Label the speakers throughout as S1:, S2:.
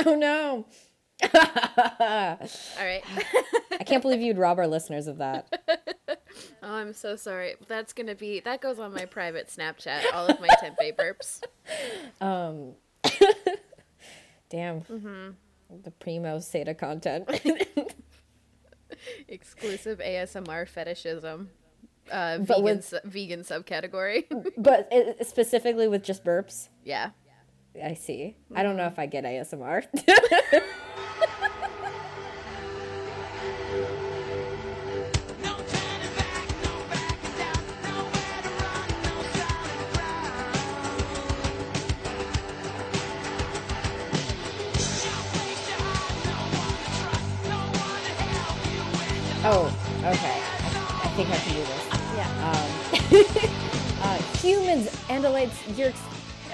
S1: Oh no.
S2: All right.
S1: I can't believe you'd rob our listeners of that.
S2: Oh, I'm so sorry. That's gonna be that goes on my private Snapchat. All of my tempeh burps.
S1: Um, damn. The primo Seda content.
S2: Exclusive ASMR fetishism. Uh,
S1: But
S2: vegan
S1: with-
S2: su- vegan subcategory.
S1: but it, specifically with just burps.
S2: yeah.
S1: I see. I don't know if I get ASMR.
S3: No turning back, no backing down, nowhere to run, no solid ground. No place to hide, no one to trust, no one to help you with
S1: oh, okay. I, think I can do this.
S2: Yeah.
S1: Um, uh, humans, andalites, yeerks,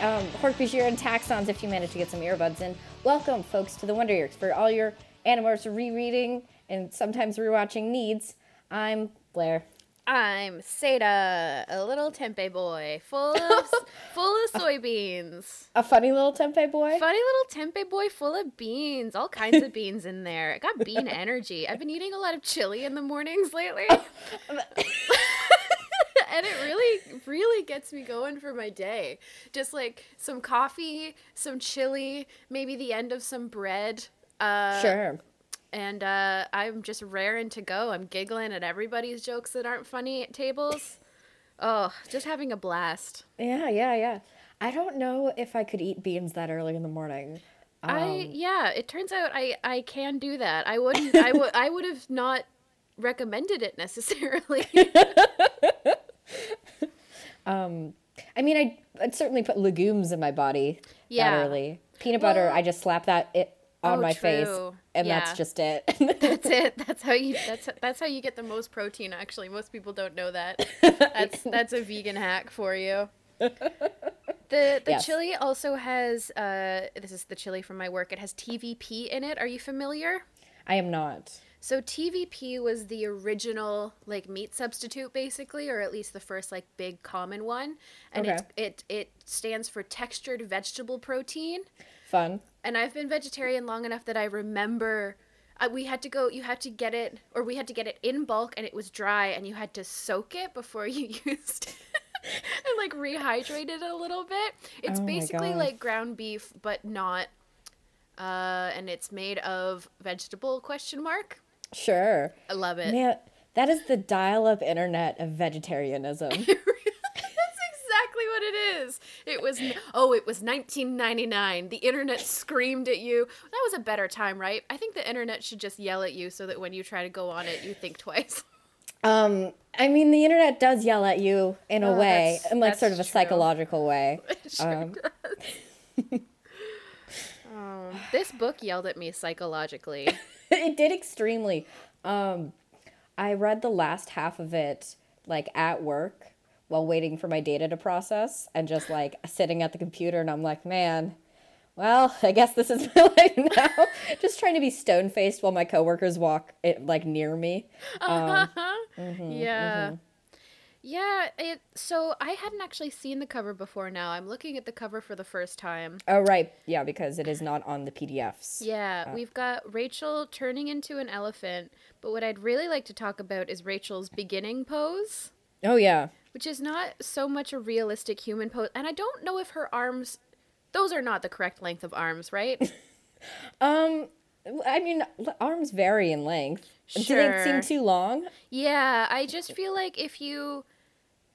S1: um, hork-bajir, and taxxons if you manage to get some earbuds in. Welcome, folks, to the Wonder Yeerks for all your Animorphs rereading and sometimes rewatching needs. I'm Blair.
S2: I'm Seda, a little tempeh boy, full of full of soybeans.
S1: A funny little tempeh boy.
S2: Funny little tempeh boy full of beans, all kinds of beans in there. I got bean energy. I've been eating a lot of chili in the mornings lately. and it really, really gets me going for my day. Just like some coffee, some chili, maybe the end of some bread. Uh,
S1: Sure.
S2: And uh, I'm just raring to go. I'm giggling at everybody's jokes that aren't funny at tables. Oh, just having a blast.
S1: Yeah, yeah, yeah. I don't know if I could eat beans that early in the morning.
S2: I
S1: Um,
S2: yeah, it turns out I I can do that. I wouldn't I would I would have not recommended it necessarily.
S1: I mean, I, I'd certainly put legumes in my body
S2: Yeah.
S1: that early. Peanut butter,
S2: Well-
S1: I just slap that it on
S2: Oh,
S1: my face, and
S2: Yeah.
S1: that's just it.
S2: that's it. That's how you that's that's how you get the most protein actually. Most people don't know that. That's that's a vegan hack for you. The the
S1: Yes.
S2: chili also has uh this is the chili from my work. It has TVP in it. Are you familiar?
S1: I am not.
S2: So TVP was the original like meat substitute basically or at least the first like big common one and
S1: Okay.
S2: it it it stands for textured vegetable protein.
S1: Fun.
S2: And I've been vegetarian long enough that I remember uh, we had to go you had to get it or we had to get it in bulk and it was dry and you had to soak it before you used it. and like rehydrate it a little bit. It's
S1: Oh
S2: basically like ground beef but not uh and it's made of vegetable question mark.
S1: Sure.
S2: I love it.
S1: Man, that is the dial-up internet of vegetarianism.
S2: That's exactly what it is. It was oh, it was 1999. The internet screamed at you. That was a better time, right? I think the internet should just yell at you so that when you try to go on it, you think twice.
S1: um, I mean, the internet does yell at you in a
S2: Oh,
S1: way, in like sort of a
S2: true.
S1: psychological way.
S2: It sure
S1: Um,
S2: does. This book yelled at me psychologically.
S1: it did extremely. Um, I read the last half of it like at work while waiting for my data to process and just like sitting at the computer and I'm like, man, well, I guess this is my life now. just trying to be stone faced while my coworkers walk it like near me. Um,
S2: yeah. Yeah, it so I hadn't actually seen the cover before now. I'm looking at the cover for the first time.
S1: oh right, yeah, because it is not on the PDFs.
S2: Yeah, we've got Rachel turning into an elephant, but what I'd really like to talk about is Rachel's beginning pose,
S1: Oh yeah.
S2: which is not so much a realistic human pose. And I don't know if her arms those are not the correct length of arms, right?
S1: Um, I mean, arms vary in length. Sure. Do they seem too long?
S2: yeah, I just feel like if you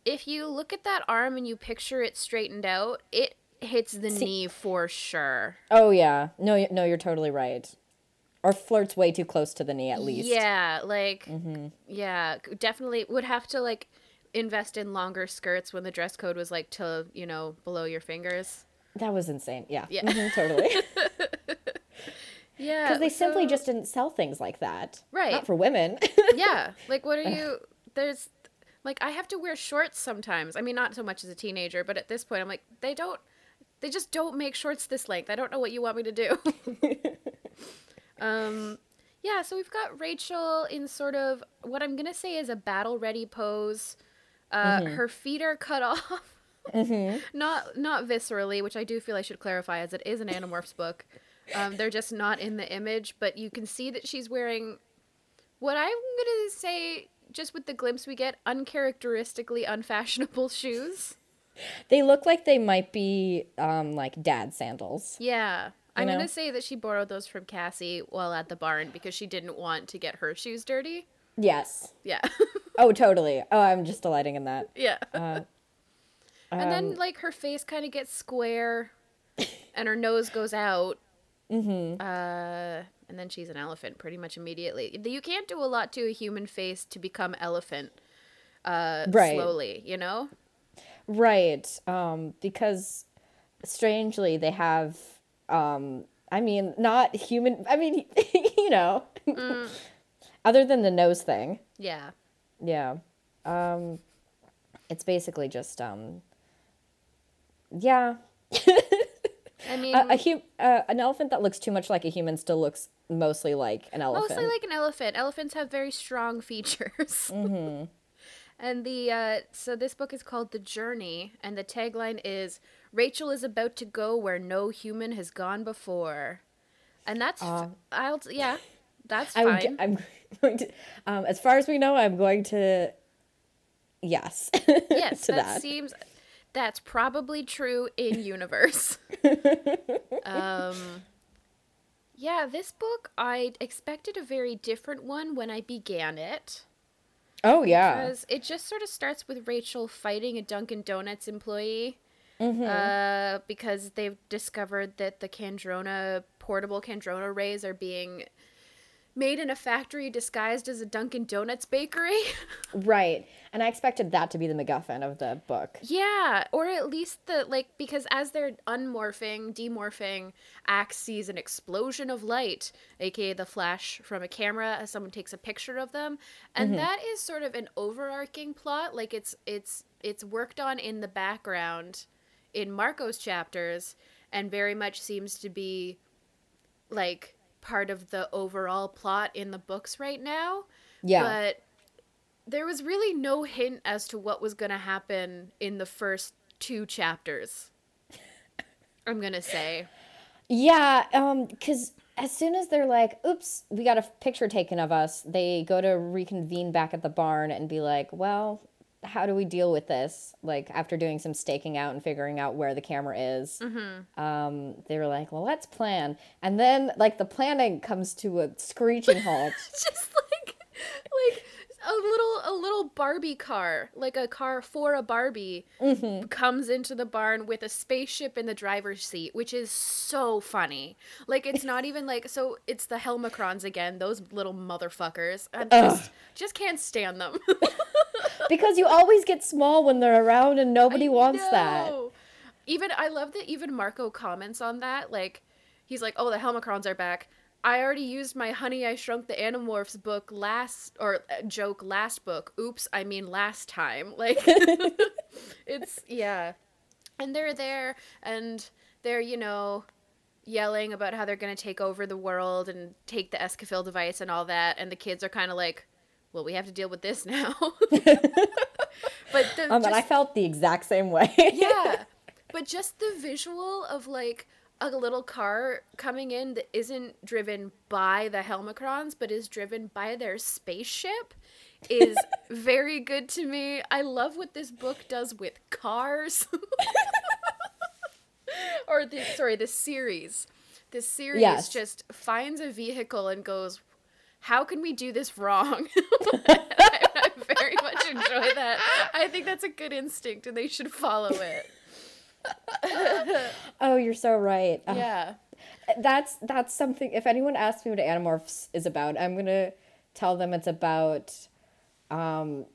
S2: if you look at that arm and you picture it straightened out, it hits the knee for sure.
S1: Oh yeah. No, no, you're totally right. Or flirts way too close to the knee at least.
S2: Yeah, like yeah, definitely would have to like invest in longer skirts when the dress code was like to, you know, below your fingers.
S1: That was insane. Yeah.
S2: Yeah.
S1: Mhm, totally.
S2: Yeah.
S1: Because they simply
S2: so-
S1: just didn't sell things like that.
S2: Right.
S1: Not for women.
S2: Yeah. Like what are you there's like I have to wear shorts sometimes. I mean not so much as a teenager, but at this point I'm like they don't they just don't make shorts this length. I don't know what you want me to do. um yeah, so we've got Rachel in sort of what I'm going to say is a battle ready pose. Uh her feet are cut off. Not not viscerally, which I do feel I should clarify as it is an Animorphs book. Um, they're just not in the image, but you can see that she's wearing what I'm gonna say, just with the glimpse we get, uncharacteristically unfashionable shoes.
S1: They look like they might be um like dad sandals.
S2: Yeah. I'm gonna say that she borrowed those from Cassie while at the barn because she didn't want to get her shoes dirty.
S1: Yes.
S2: Yeah.
S1: Oh, totally. Oh, I'm just delighting in that.
S2: yeah.
S1: Uh,
S2: and
S1: um,
S2: then like her face kind of gets square and her nose goes out.
S1: Mm-hmm.
S2: Uh and then she's an elephant pretty much immediately. You can't do a lot to a human face to become elephant uh
S1: Right.
S2: slowly, you know?
S1: Right. Um, because strangely they have um I mean not human I mean you know other than the nose thing.
S2: Yeah.
S1: Yeah. Um it's basically just um yeah.
S2: I mean
S1: A, a hum- uh, an elephant that looks too much like a human still looks mostly like an elephant.
S2: Mostly like an elephant. Elephants have very strong features.
S1: Mm-hmm.
S2: and the uh, so this book is called The Journey, and the tagline is Rachel is about to go where no human has gone before, and that's f- I'll yeah, that's
S1: I'm,
S2: fine.
S1: g- I'm going to um as far as we know I'm going to yes.
S2: yes,
S1: to
S2: that,
S1: that.
S2: seems that's probably true in universe. um, yeah, this book I expected a very different one when I began it.
S1: Oh yeah.
S2: Because it just sort of starts with Rachel fighting a Dunkin' Donuts employee.
S1: Mm-hmm.
S2: Uh, because they've discovered that the Kandrona portable Kandrona rays are being made in a factory disguised as a Dunkin' Donuts bakery.
S1: Right. And I expected that to be the MacGuffin of the book.
S2: yeah, or at least the like because as they're unmorphing, demorphing, Ax sees an explosion of light, aka the flash from a camera as someone takes a picture of them, and mm-hmm. that is sort of an overarching plot. Like it's it's it's worked on in the background in Marco's chapters, and very much seems to be like part of the overall plot in the books right now.
S1: Yeah.
S2: But there was really no hint as to what was going to happen in the first two chapters. I'm going to say.
S1: Yeah, um, because as soon as they're like, oops, we got a picture taken of us, they go to reconvene back at the barn and be like, well, how do we deal with this? Like, after doing some staking out and figuring out where the camera is, um, they were like, well, let's plan. And then, like, the planning comes to a screeching halt.
S2: Just like like a little a little Barbie car, like a car for a Barbie mm-hmm. comes into the barn with a spaceship in the driver's seat, which is so funny. Like it's not even like so it's the Helmacrons again, those little motherfuckers. I just just can't stand them.
S1: because you always get small when they're around and nobody wants that.
S2: Even I love that even Marco comments on that. Like he's like, "Oh, the Helmacrons are back." I already used my Honey I Shrunk the Animorphs book last or uh, joke last book. Oops, I mean last time. Like it's yeah. And they're there and they're, you know, yelling about how they're going to take over the world and take the Escafil device and all that and the kids are kind of like, "Well, we have to deal with this now." but the,
S1: Um, and I felt the exact same way.
S2: yeah but just the visual of like a little car coming in that isn't driven by the helmacrons but is driven by their spaceship is very good to me. I love what this book does with cars. Or the sorry the series. The series
S1: Yes.
S2: just finds a vehicle and goes how can we do this wrong? I, I very much enjoy that. I think that's a good instinct and they should follow it
S1: oh, you're so right. Uh,
S2: yeah.
S1: That's that's something if anyone asks me what animorphs is about i'm gonna tell them it's about um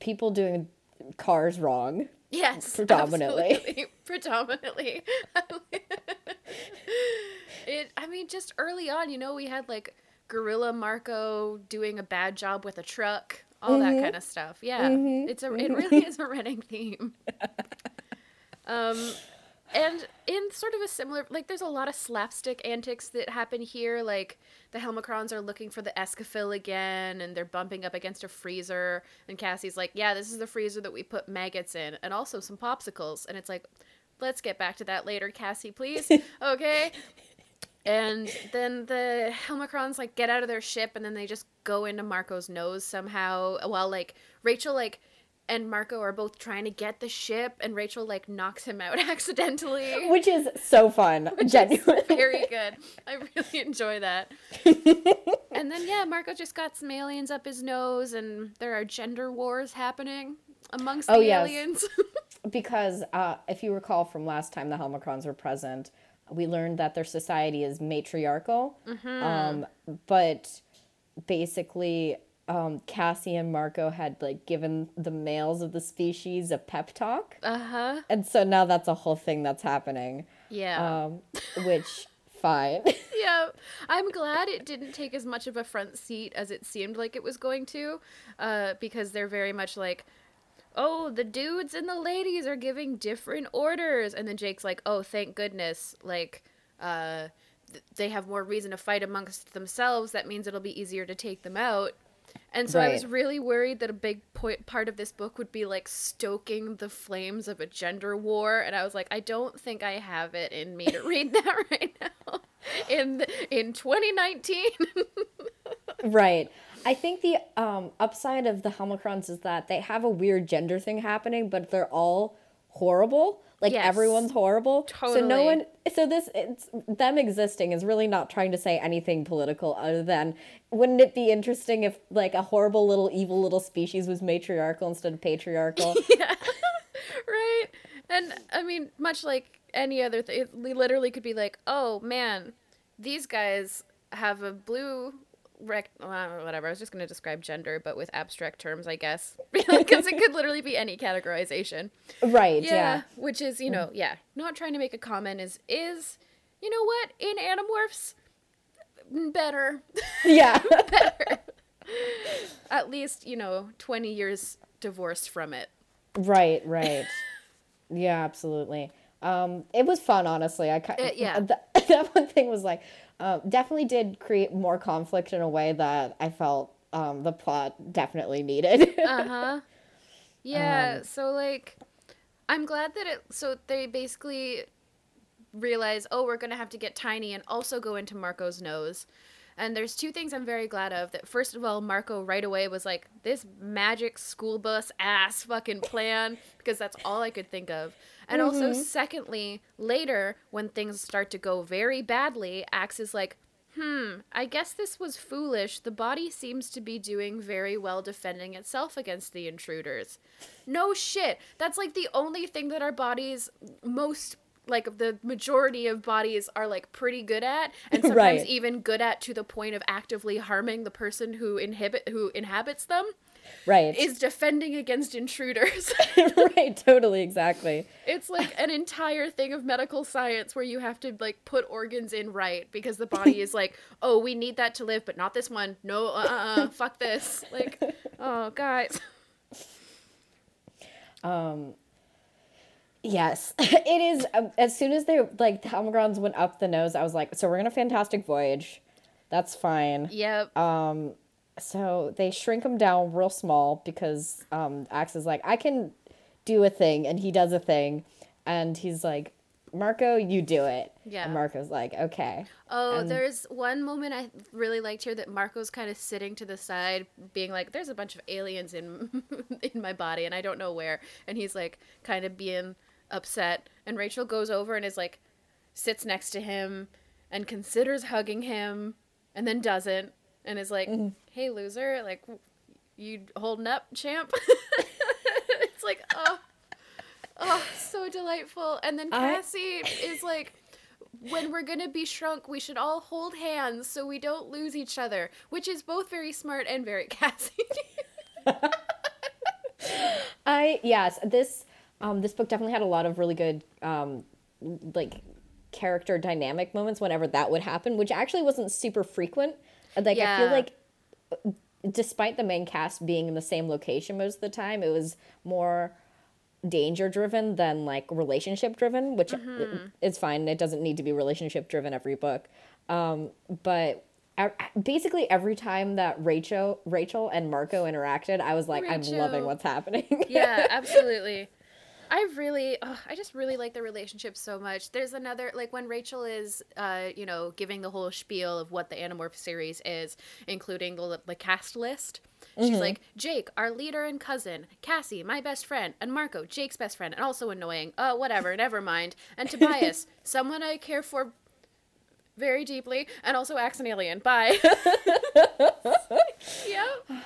S1: people doing cars wrong.
S2: Yes
S1: Predominantly.
S2: absolutely. predominantly. It i mean just early on you know we had like gorilla marco doing a bad job with a truck all that kind of stuff. Yeah. It's a it really is a running theme um and in sort of a similar like there's a lot of slapstick antics that happen here like the helmacrons are looking for the escafil again and they're bumping up against a freezer and cassie's like yeah this is the freezer that we put maggots in and also some popsicles. And it's like let's get back to that later cassie please. Okay. And then the Helmacrons like get out of their ship and then they just go into Marco's nose somehow while like Rachel like and Marco are both trying to get the ship and Rachel like knocks him out accidentally.
S1: Which is so fun. Genuinely.
S2: Very good. I really enjoy that. and then yeah, Marco just got some aliens up his nose and there are gender wars happening amongst
S1: Oh,
S2: the
S1: yes.
S2: aliens.
S1: because uh, if you recall from last time the Helmacrons were present, we learned that their society is matriarchal. Um, but basically, um, Cassie and Marco had like given the males of the species a pep talk,
S2: uh-huh.
S1: and so now that's a whole thing that's happening.
S2: Yeah.
S1: Um, which fine.
S2: yeah, I'm glad it didn't take as much of a front seat as it seemed like it was going to, uh, because they're very much like, oh, the dudes and the ladies are giving different orders, and then Jake's like, oh, thank goodness, like, uh, they have more reason to fight amongst themselves. That means it'll be easier to take them out. And so I was really worried that a big point part of this book would be like stoking the flames of a gender war, and I was like, I don't think I have it in me to read that right now in in 2019.
S1: Right. I think the um, upside of the Helmacrons is that they have a weird gender thing happening, but they're all horrible. Like
S2: Yes.
S1: everyone's horrible. Totally. So no one. So this it's them existing is really not trying to say anything political other than wouldn't it be interesting if like a horrible little evil little species was matriarchal instead of patriarchal? yeah.
S2: right? And I mean, much like any other thing, it literally could be like, oh man, these guys have a blue rec. Well, whatever. I was just going to describe gender, but with abstract terms, I guess, because it could literally be any categorization.
S1: right.
S2: Yeah,
S1: Yeah.
S2: which is you know, yeah, not trying to make a comment is is you know what in Animorphs better,
S1: Yeah.
S2: better. At least you know, twenty years divorced from it.
S1: Right, right. yeah, absolutely. Um, it was fun, honestly. I
S2: Uh, yeah.
S1: That, that one thing was like, uh, definitely did create more conflict in a way that I felt um, the plot definitely needed.
S2: Uh huh. Yeah. so like, I'm glad that it. So they basically realize, oh, we're gonna have to get tiny and also go into Marco's nose. And there's two things I'm very glad of. That first of all, Marco right away was like, this magic school bus ass fucking plan, because that's all I could think of. And also, secondly, later when things start to go very badly, Ax is like, hmm, I guess this was foolish. The body seems to be doing very well defending itself against the intruders. No shit. That's like the only thing that our bodies most like the majority of bodies are like pretty good at and sometimes
S1: Right.
S2: even good at to the point of actively harming the person who inhibit who inhabits them
S1: right.
S2: is defending against intruders.
S1: right, totally, exactly.
S2: It's like an entire thing of medical science where you have to like put organs in right because the body is like, oh, we need that to live, but not this one. No, uh, uh, uh fuck this. Like, oh, guys.
S1: Um Yes, it is. Um, as soon as they like the went up the nose, I was like, so we're gonna Fantastic Voyage. That's fine.
S2: Yep.
S1: So they shrink him down real small because um, Ax is like, I can do a thing, and he does a thing, and he's like, Marco, you do it.
S2: Yeah.
S1: And Marco's like, okay.
S2: Oh,
S1: And-
S2: there's one moment I really liked here that Marco's kind of sitting to the side, being like, "There's a bunch of aliens in in my body, and I don't know where." And he's like, kind of being upset. And Rachel goes over and is like, sits next to him, and considers hugging him, and then doesn't, and is like, "Hey, loser! Like, you holding up, champ?" it's like, oh, oh, so delightful. And then
S1: I-
S2: Cassie is like when we're gonna be shrunk, we should all hold hands so we don't lose each other, which is both very smart and very Cassie.
S1: I yes, this um, this book definitely had a lot of really good um, like character dynamic moments whenever that would happen, which actually wasn't super frequent. Like I feel like despite the main cast being in the same location most of the time, it was more danger driven than like relationship driven, which
S2: Mm-hmm.
S1: is fine. It doesn't need to be relationship driven every book. Um, but basically every time that Rachel Rachel and Marco interacted, I was like, I'm loving what's happening.
S2: yeah, absolutely. I really, ugh, I just really like the relationship so much. There's another, like when Rachel is, uh, you know, giving the whole spiel of what the Animorph series is, including the the cast list. She's like Jake, our leader and cousin, Cassie, my best friend, and Marco, Jake's best friend, and also annoying. Uh, whatever, never mind. And Tobias, someone I care for very deeply, and also Ax an alien. Bye. yep.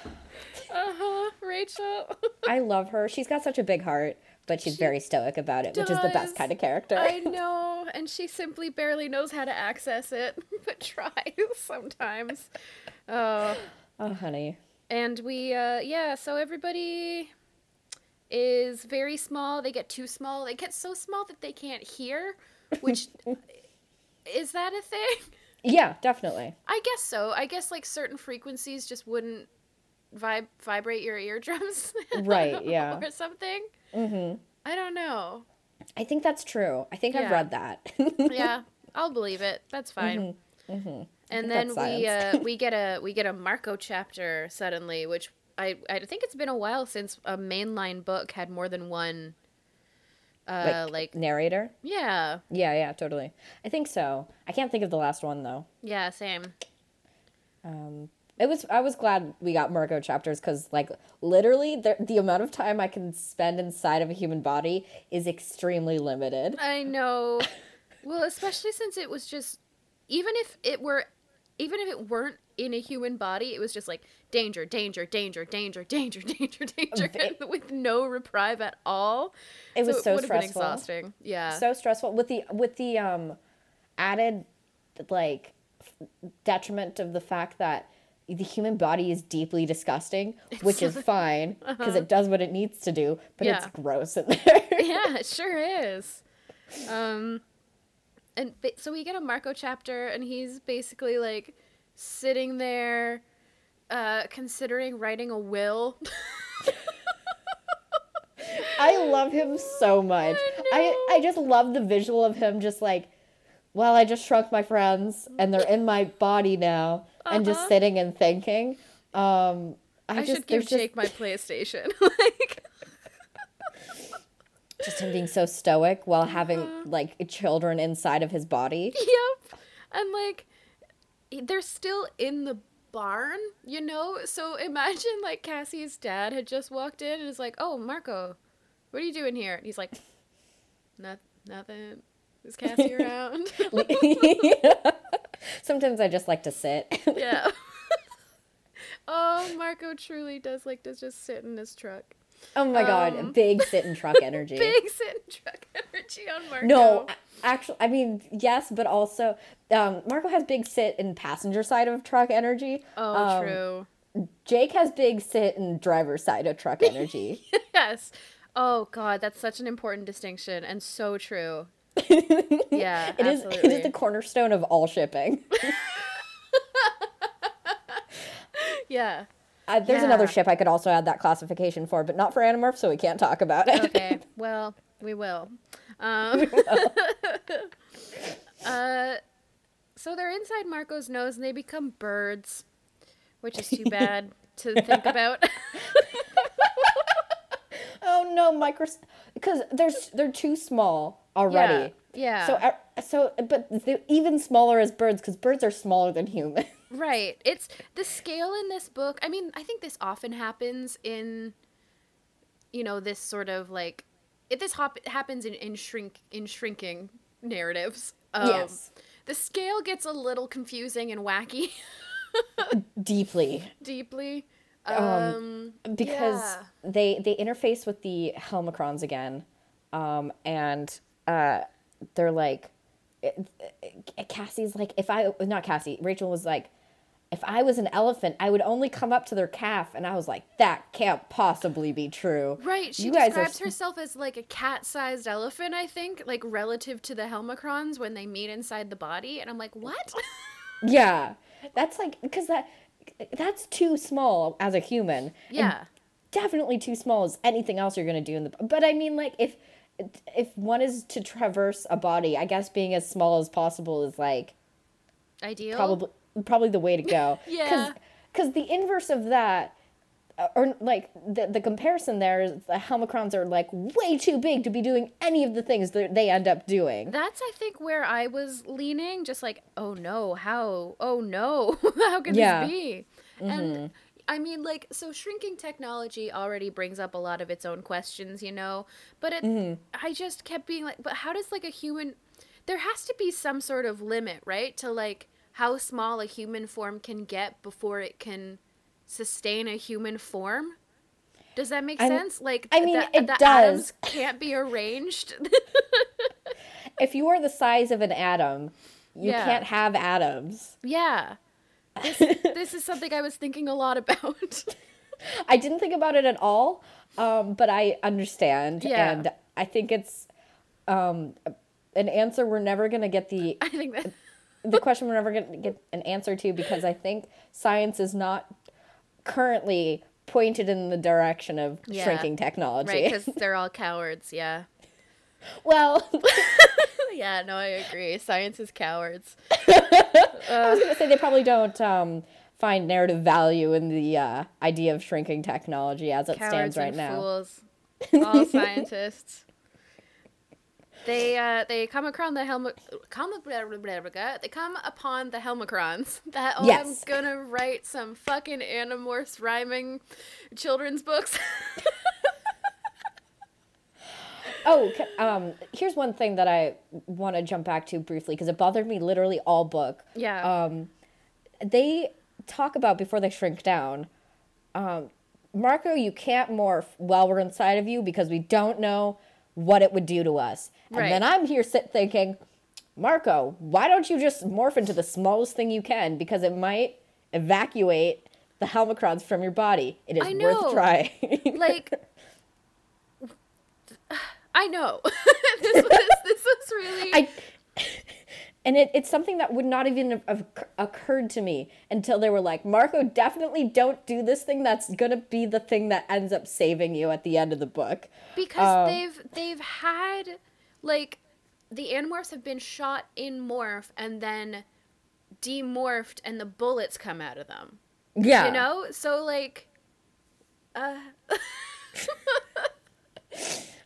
S2: Uh huh. Rachel.
S1: I love her. She's got such a big heart, but she's very stoic about it, which is the best kind of character.
S2: I know, and she simply barely knows how to access it, but tries sometimes. Oh,
S1: oh, honey.
S2: and we, uh, yeah, so everybody is very small. They get too small. They get so small that they can't hear, which is that a thing?
S1: Yeah, definitely.
S2: I guess so. I guess like certain frequencies just wouldn't vib- vibrate your eardrums.
S1: Right, yeah.
S2: or something.
S1: Hmm
S2: I don't know.
S1: I think that's true. I think I've read that.
S2: yeah, I'll believe it. That's fine.
S1: hmm
S2: And then we uh, we get a we get a Marco chapter suddenly, which I I think it's been a while since a mainline book had more than one. Uh,
S1: like,
S2: like,
S1: narrator.
S2: yeah,
S1: Yeah, yeah, totally. I think so. I can't think of the last one though.
S2: yeah, same.
S1: Um, it was. I was glad we got Marco chapters because, like, literally, the the amount of time I can spend inside of a human body is extremely limited.
S2: I know. well, especially since it was just, even if it were, even if it weren't in a human body, it was just like danger, danger, danger, danger, danger, danger, danger, with no reprieve at all.
S1: It was so
S2: it would have been
S1: stressful.
S2: exhausting. Yeah.
S1: so stressful with the with the um added like detriment of the fact that the human body is deeply disgusting, which is fine because it does what it needs to do, but it's
S2: Uh-huh.
S1: Gross in there.
S2: yeah, it sure is. Um, and so we get a Marco chapter, and he's basically like sitting there, uh, considering writing a will.
S1: I love him so much. I, I just love the visual of him just like, well, I just shrunk my friends and they're in my body now and just
S2: Uh-huh.
S1: sitting and thinking. Um, I,
S2: I,
S1: just
S2: should give
S1: just,
S2: Jake my PlayStation. like,
S1: just him being so stoic while having
S2: Uh-huh.
S1: like children inside of his body.
S2: yep. And like, they're still in the barn, you know? So imagine like Cassie's dad had just walked in and is like, "Oh, Marco, what are you doing here?" And he's like, "Not nothing. Is Cassie around?"
S1: Sometimes I just like to sit.
S2: yeah. oh, Marco truly does like to just sit in his truck.
S1: oh my god,
S2: Um,
S1: big sit and truck energy.
S2: Big sit in truck energy on Marco.
S1: No, actually, I mean yes, but also um, Marco has big sit and passenger side of truck energy.
S2: Oh,
S1: Um,
S2: true.
S1: Jake has big sit and driver side of truck energy.
S2: Yes. Oh God, that's such an important distinction and so true. Yeah,
S1: It is. It is the cornerstone of all shipping.
S2: Yeah.
S1: Uh, there's another ship I could also add that classification for, but not for Animorph, so we can't talk about it.
S2: Okay. well, we will. Um, uh, so they're inside Marco's nose and they become birds, which is too bad to think about.
S1: Oh no, micros, because they're they're too small already.
S2: Yeah.
S1: So uh, so, but even smaller as birds because birds are smaller than humans.
S2: Right. It's the scale in this book. I mean, I think this often happens in, you know, this sort of like, it this hop- happens in, in shrink in shrinking narratives. Um,
S1: yes,
S2: The scale gets a little confusing and wacky,
S1: deeply.
S2: deeply.
S1: Um,
S2: Um,
S1: because
S2: yeah.
S1: they they interface with the Helmacrons again, um, and uh, they're like, it- it- Cassie's like, if I not Cassie, Rachel was like, if I was an elephant, I would only come up to their calf, and I was like, that can't possibly be true.
S2: Right, she
S1: You guys are
S2: describes herself as like a cat-sized elephant, I think, like relative to the Helmacrons when they meet inside the body, and I'm like, what?
S1: Yeah, that's like because that that's too small as a human.
S2: yeah,
S1: definitely too small as anything else you're gonna do in the. But I mean, like if if one is to traverse a body, I guess being as small as possible is like
S2: ideal.
S1: probably probably the way to go.
S2: Yeah.
S1: Because the inverse of that, or like the, the comparison there is the helmacrons are like way too big to be doing any of the things that they end up doing
S2: That's I think where I was leaning, just like, oh no, how? Oh no, how can
S1: Yeah.
S2: this be? And mm-hmm. I mean, like, so shrinking technology already brings up a lot of its own questions, you know. But it, mm-hmm. I just kept being like, but how does like a human? There has to be some sort of limit, right? To like how small a human form can get before it can sustain a human form. Does that make
S1: I'm-
S2: sense? Like,
S1: I mean,
S2: the,
S1: it
S2: the
S1: does.
S2: atoms can't be arranged.
S1: if you are the size of an atom you
S2: Yeah.
S1: can't have atoms
S2: Yeah. This, this is something I was thinking a lot about.
S1: i didn't think about it at all um, but i understand
S2: Yeah.
S1: and i think it's um, an answer we're never going to get the
S2: I think that
S1: the question we're never going to get an answer to because I think science is not currently pointed in the direction of
S2: Yeah.
S1: shrinking technology.
S2: right because they're all cowards. Yeah.
S1: well,
S2: Yeah. No, I agree. Science is cowards.
S1: I was going to say they probably don't um, find narrative value in the uh, idea of shrinking technology as it
S2: Cowards
S1: stands right
S2: and
S1: now.
S2: fools. All scientists. They uh they come across the helm come they come upon the helmacrons that oh
S1: Yes.
S2: I'm gonna write some fucking animorphs rhyming children's books.
S1: Oh, um, here's one thing that I want to jump back to briefly because it bothered me literally all book.
S2: yeah.
S1: um, they talk about before they shrink down. Um, Marco, you can't morph while we're inside of you because we don't know what it would do to us. And
S2: Right.
S1: then I'm here sit thinking, Marco, why don't you just morph into the smallest thing you can because it might evacuate the helmacrons from your body. It is worth trying.
S2: like I know. this was this was really
S1: I and it, it's something that would not even have- occurred to me until they were like, Marco, definitely don't do this thing. That's gonna be the thing that ends up saving you at the end of the book.
S2: because
S1: um,
S2: they've they've had like the animorphs have been shot in morph and then demorphed and the bullets come out of them.
S1: Yeah,
S2: You know? So like uh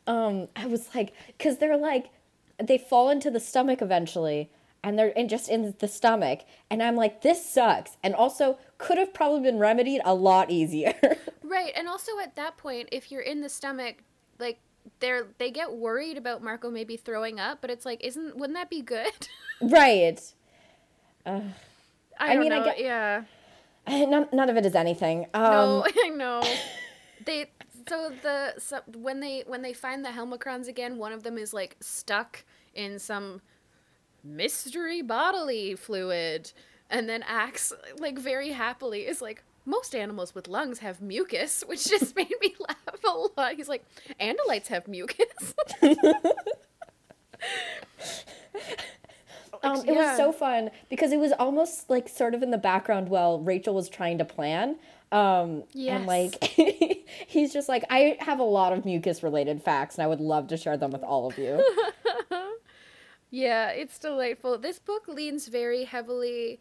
S1: um, I was like, because they're like, they fall into the stomach eventually, and they're in just in the stomach, and I'm like, this sucks, and also could have probably been remedied a lot easier.
S2: Right, and also at that point, if you're in the stomach, like they're they get worried about Marco maybe throwing up, but it's like, isn't wouldn't that be good?
S1: right.
S2: I,
S1: I
S2: don't
S1: mean, I get-
S2: yeah.
S1: None, none of it is anything. Um,
S2: No, I know. They so the so when they when they find the Helmacrons again, one of them is like stuck in some mystery bodily fluid, and then Ax like very happily. Is like most animals with lungs have mucus, which just made me laugh a lot. He's like, Andalites have mucus.
S1: Um, it
S2: Yeah.
S1: was so fun because it was almost like sort of in the background while Rachel was trying to plan. Um,
S2: Yes.
S1: And like, he's just like, I have a lot of mucus related facts and I would love to share them with all of you.
S2: Yeah, it's delightful. This book leans very heavily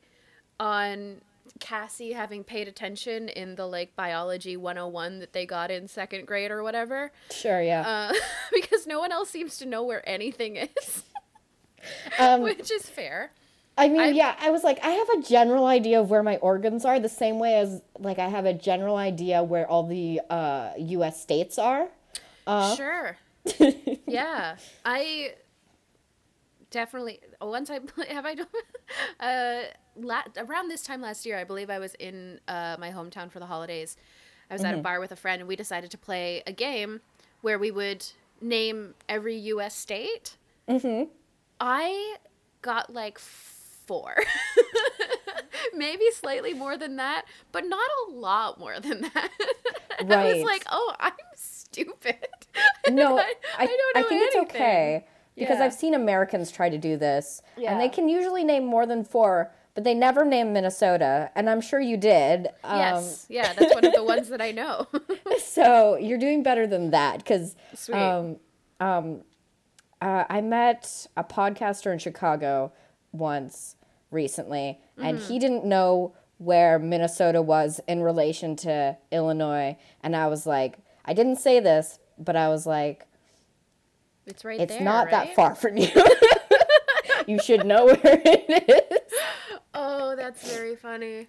S2: on Cassie having paid attention in the like biology 101 that they got in second grade or whatever.
S1: sure, yeah.
S2: Uh, because no one else seems to know where anything is,
S1: um,
S2: which is fair.
S1: I mean,
S2: I-
S1: yeah, I was like, I have a general idea of where my organs are, the same way as like I have a general idea where all the uh, U.S. states are. Uh,
S2: Sure. yeah, I definitely once I have I don't uh la- around this time last year I believe I was in uh my hometown for the holidays. I was at a bar with a friend and we decided to play a game where we would name every U.S. state. Mm-hmm. I got like four. Maybe slightly more than that, but not a lot more than that. And I was like, oh, I'm stupid.
S1: no,
S2: I,
S1: I,
S2: I don't know
S1: I think it's okay because
S2: Yeah.
S1: I've seen Americans try to do this, and they can usually name more than four, but they never name Minnesota, and I'm sure you did. Um,
S2: Yes, yeah, that's one of the ones that I know.
S1: So you're doing better than that because um, um, uh, I met a podcaster in Chicago once recently, and
S2: Mm-hmm.
S1: he didn't know where Minnesota was in relation to Illinois. And I was like, I didn't say this, but I was like,
S2: It's right
S1: it's
S2: there.
S1: not that far from you. you should know where it is.
S2: Oh, that's very funny.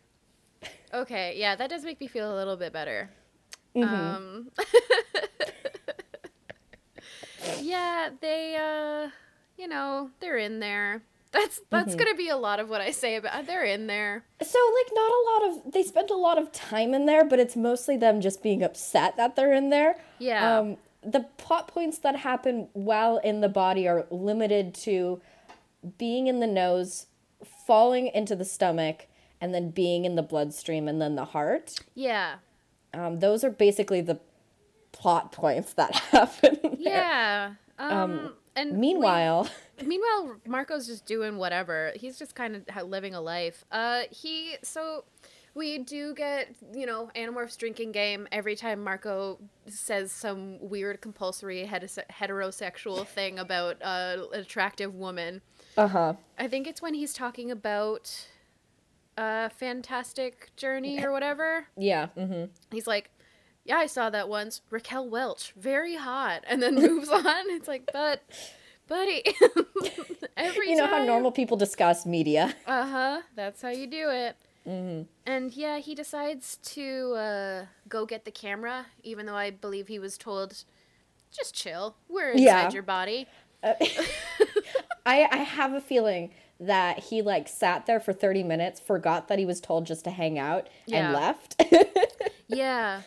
S2: Okay, yeah, that does make me feel a little bit better. Um, yeah, they, uh, you know, they're in there. That's that's gonna be a lot of what I say about. They're in there.
S1: So, like, not a lot of, they spent a lot of time in there, but it's mostly them just being upset that they're in there.
S2: Yeah.
S1: Um, the plot points that happen while in the body are limited to being in the nose, falling into the stomach, and then being in the bloodstream and then the heart.
S2: Yeah.
S1: Um, those are basically the plot points that happen. there.
S2: Yeah. Um, and we-
S1: Meanwhile,
S2: Meanwhile, Marco's just doing whatever. He's just kind of living a life. Uh, he so we do get you know Animorphs drinking game every time Marco says some weird compulsory heterosexual thing about uh, an attractive woman.
S1: uh huh.
S2: I think it's when he's talking about uh, Fantastic Journey or whatever.
S1: Yeah. Mm-hmm.
S2: He's like, "Yeah, I saw that once. Raquel Welch, very hot," and then moves on. It's like, but, buddy, every
S1: You know how normal people discuss media.
S2: Uh huh. That's how you do it. Mm-hmm. And yeah, he decides to uh, go get the camera, even though I believe he was told, "Just chill. We're inside
S1: Yeah.
S2: your body."
S1: I, I have a feeling that he like sat there for 30 minutes, forgot that he was told just to hang out
S2: Yeah.
S1: and left.
S2: yeah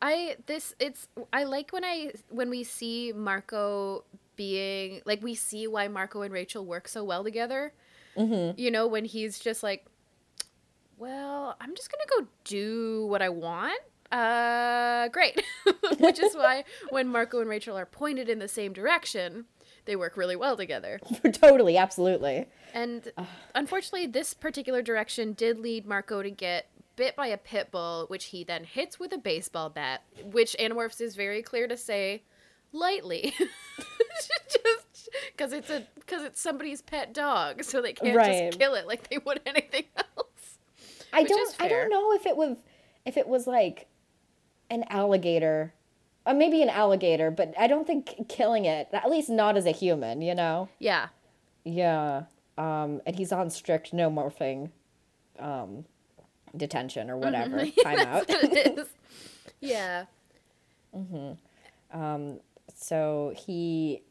S2: i this it's i like when i when we see marco being like we see why marco and rachel work so well together mm-hmm. you know when he's just like well i'm just gonna go do what i want uh great which is why when marco and rachel are pointed in the same direction they work really well together
S1: totally, absolutely.
S2: and unfortunately, this particular direction did lead Marco to get bit by a pit bull, which he then hits with a baseball bat, which Animorphs is very clear to say lightly. just because it's a because it's somebody's pet dog, so they can't
S1: Right.
S2: just kill it like they would anything else.
S1: I
S2: Which
S1: don't I don't know if it was if it was like an alligator. Uh, maybe an alligator, but I don't think killing it, at least not as a human, you know?
S2: Yeah.
S1: Yeah. Um, and he's on strict no morphing um, detention or whatever. Timeout.
S2: That's what it is. Yeah.
S1: so he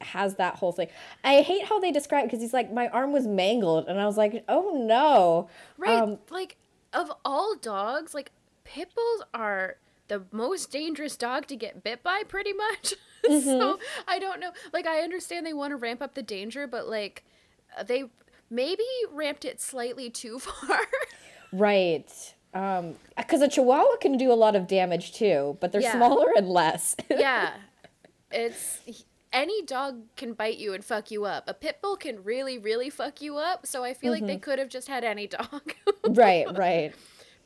S1: has that whole thing. I hate how they describe because he's like, my arm was mangled, and I was like, oh no.
S2: Right.
S1: Um,
S2: like of all dogs, like pit bulls are the most dangerous dog to get bit by pretty much.
S1: Mm-hmm.
S2: so I don't know. Like I understand they want to ramp up the danger, but like uh, they maybe ramped it slightly too far.
S1: right. Um, because a Chihuahua can do a lot of damage too, but they're
S2: Yeah.
S1: smaller and less.
S2: yeah. It's any dog can bite you and fuck you up. A pit bull can really really fuck you up, so I feel like
S1: Mm-hmm.
S2: they could have just had any dog.
S1: right. Right.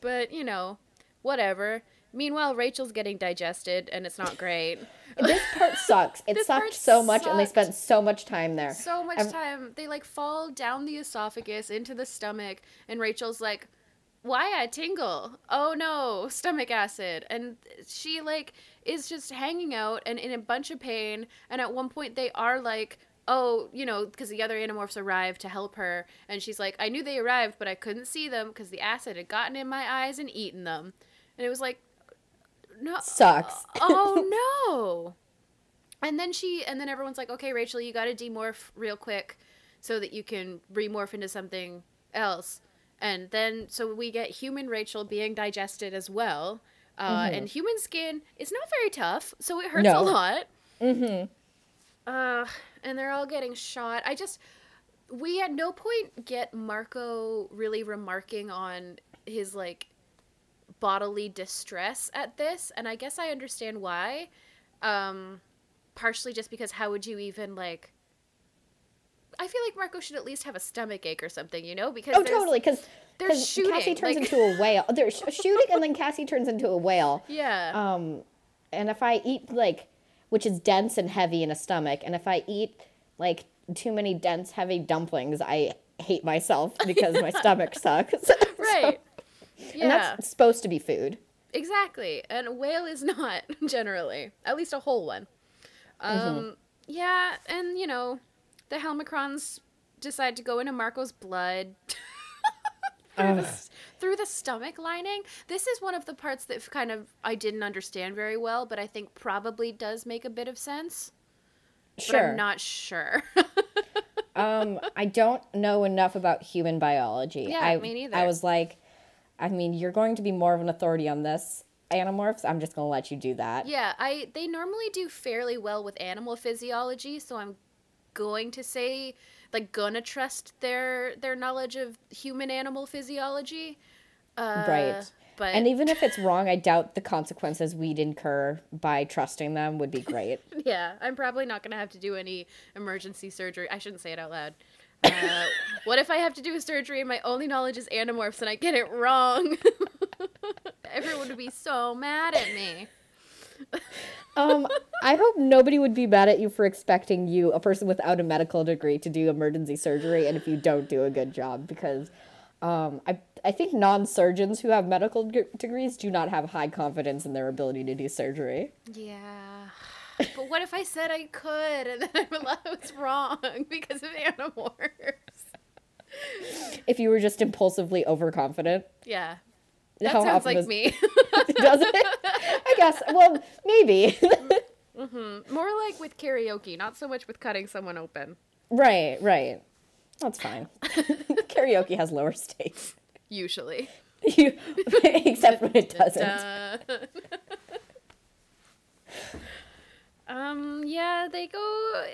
S2: but, you know, whatever. Meanwhile, Rachel's getting digested and it's not great.
S1: This part sucks. It sucked so much, and they spent so much time there.
S2: so much
S1: I'm-
S2: time. They like fall down the esophagus into the stomach, and Rachel's like, "Why I tingle? Oh no, stomach acid!" And she like is just hanging out and in a bunch of pain. And at one point, they are like. Oh, you know, because the other animorphs arrived to help her, and she's like, "I knew they arrived, but I couldn't see them because the acid had gotten in my eyes and eaten them." And it was like, "No,
S1: Sucks.
S2: oh no and then she and then everyone's like okay rachel you gotta demorph real quick so that you can remorph into something else and then so we get human rachel being digested as well. Uh, and human skin is not very tough so it hurts
S1: No.
S2: a lot. Mm-hmm. Uh, and they're all getting shot. I just we at no point get marco really remarking on his like bodily distress at this and i guess i understand why. Um partially just because how would you even like i feel like marco should at least have a stomach ache or something you know because
S1: Oh, totally. Because
S2: they're
S1: Cassie turns
S2: like-
S1: into a whale. They're sh- shooting, and then Cassie turns into a whale.
S2: yeah
S1: Um, and if I eat like, which is dense and heavy in a stomach, and if I eat like too many dense, heavy dumplings, I hate myself because my stomach sucks.
S2: right right. Yeah.
S1: And that's supposed to be food.
S2: Exactly. And a whale is not generally, at least a whole one. Um,
S1: Mm-hmm.
S2: Yeah, and you know, the Helmacrons decide to go into Marco's blood through, the, through the stomach lining. This is one of the parts that kind of I didn't understand very well, but I think probably does make a bit of sense. But
S1: Sure.
S2: I'm not sure.
S1: Um, I don't know enough about human biology.
S2: Yeah,
S1: I,
S2: me neither.
S1: I was like, I mean, you're going to be more of an authority on this, Animorphs. I'm just gonna let you do that.
S2: Yeah, I they normally do fairly well with animal physiology, so I'm going to say like gonna trust their their knowledge of human animal physiology. Uh,
S1: Right.
S2: But
S1: And even if it's wrong, I doubt the consequences we'd incur by trusting them would be great.
S2: yeah, I'm probably not gonna have to do any emergency surgery. I shouldn't say it out loud. Uh, what if I have to do a surgery and my only knowledge is animorphs and I get it wrong? Everyone would be so mad at me.
S1: Um, I hope nobody would be mad at you for expecting you, a person without a medical degree, to do emergency surgery, and if you don't do a good job, because um, I I think non-surgeons who have medical g- degrees do not have high confidence in their ability to do surgery.
S2: Yeah. But what if I said I could and then I realized I was wrong because of animorphs?
S1: If you were just impulsively overconfident,
S2: Yeah. That
S1: How
S2: sounds like
S1: does-
S2: me.
S1: does it? I guess. Well, maybe.
S2: More like with karaoke, not so much with cutting someone open.
S1: right, right. That's fine. Karaoke has lower stakes.
S2: Usually.
S1: You, except when it doesn't.
S2: Um, yeah, they go.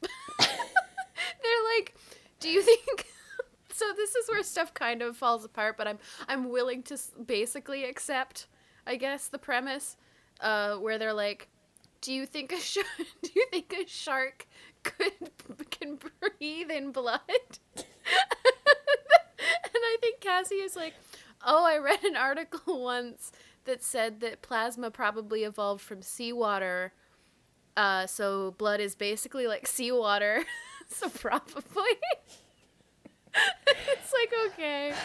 S2: They're like, do you think. So this is where stuff kind of falls apart, but I'm I'm willing to basically accept, I guess, the premise, uh, where they're like, do you think a sh- do you think a shark could can breathe in blood? and I think Cassie is like, oh, I read an article once that said that plasma probably evolved from seawater. Uh, so blood is basically like seawater. so probably. it's like okay.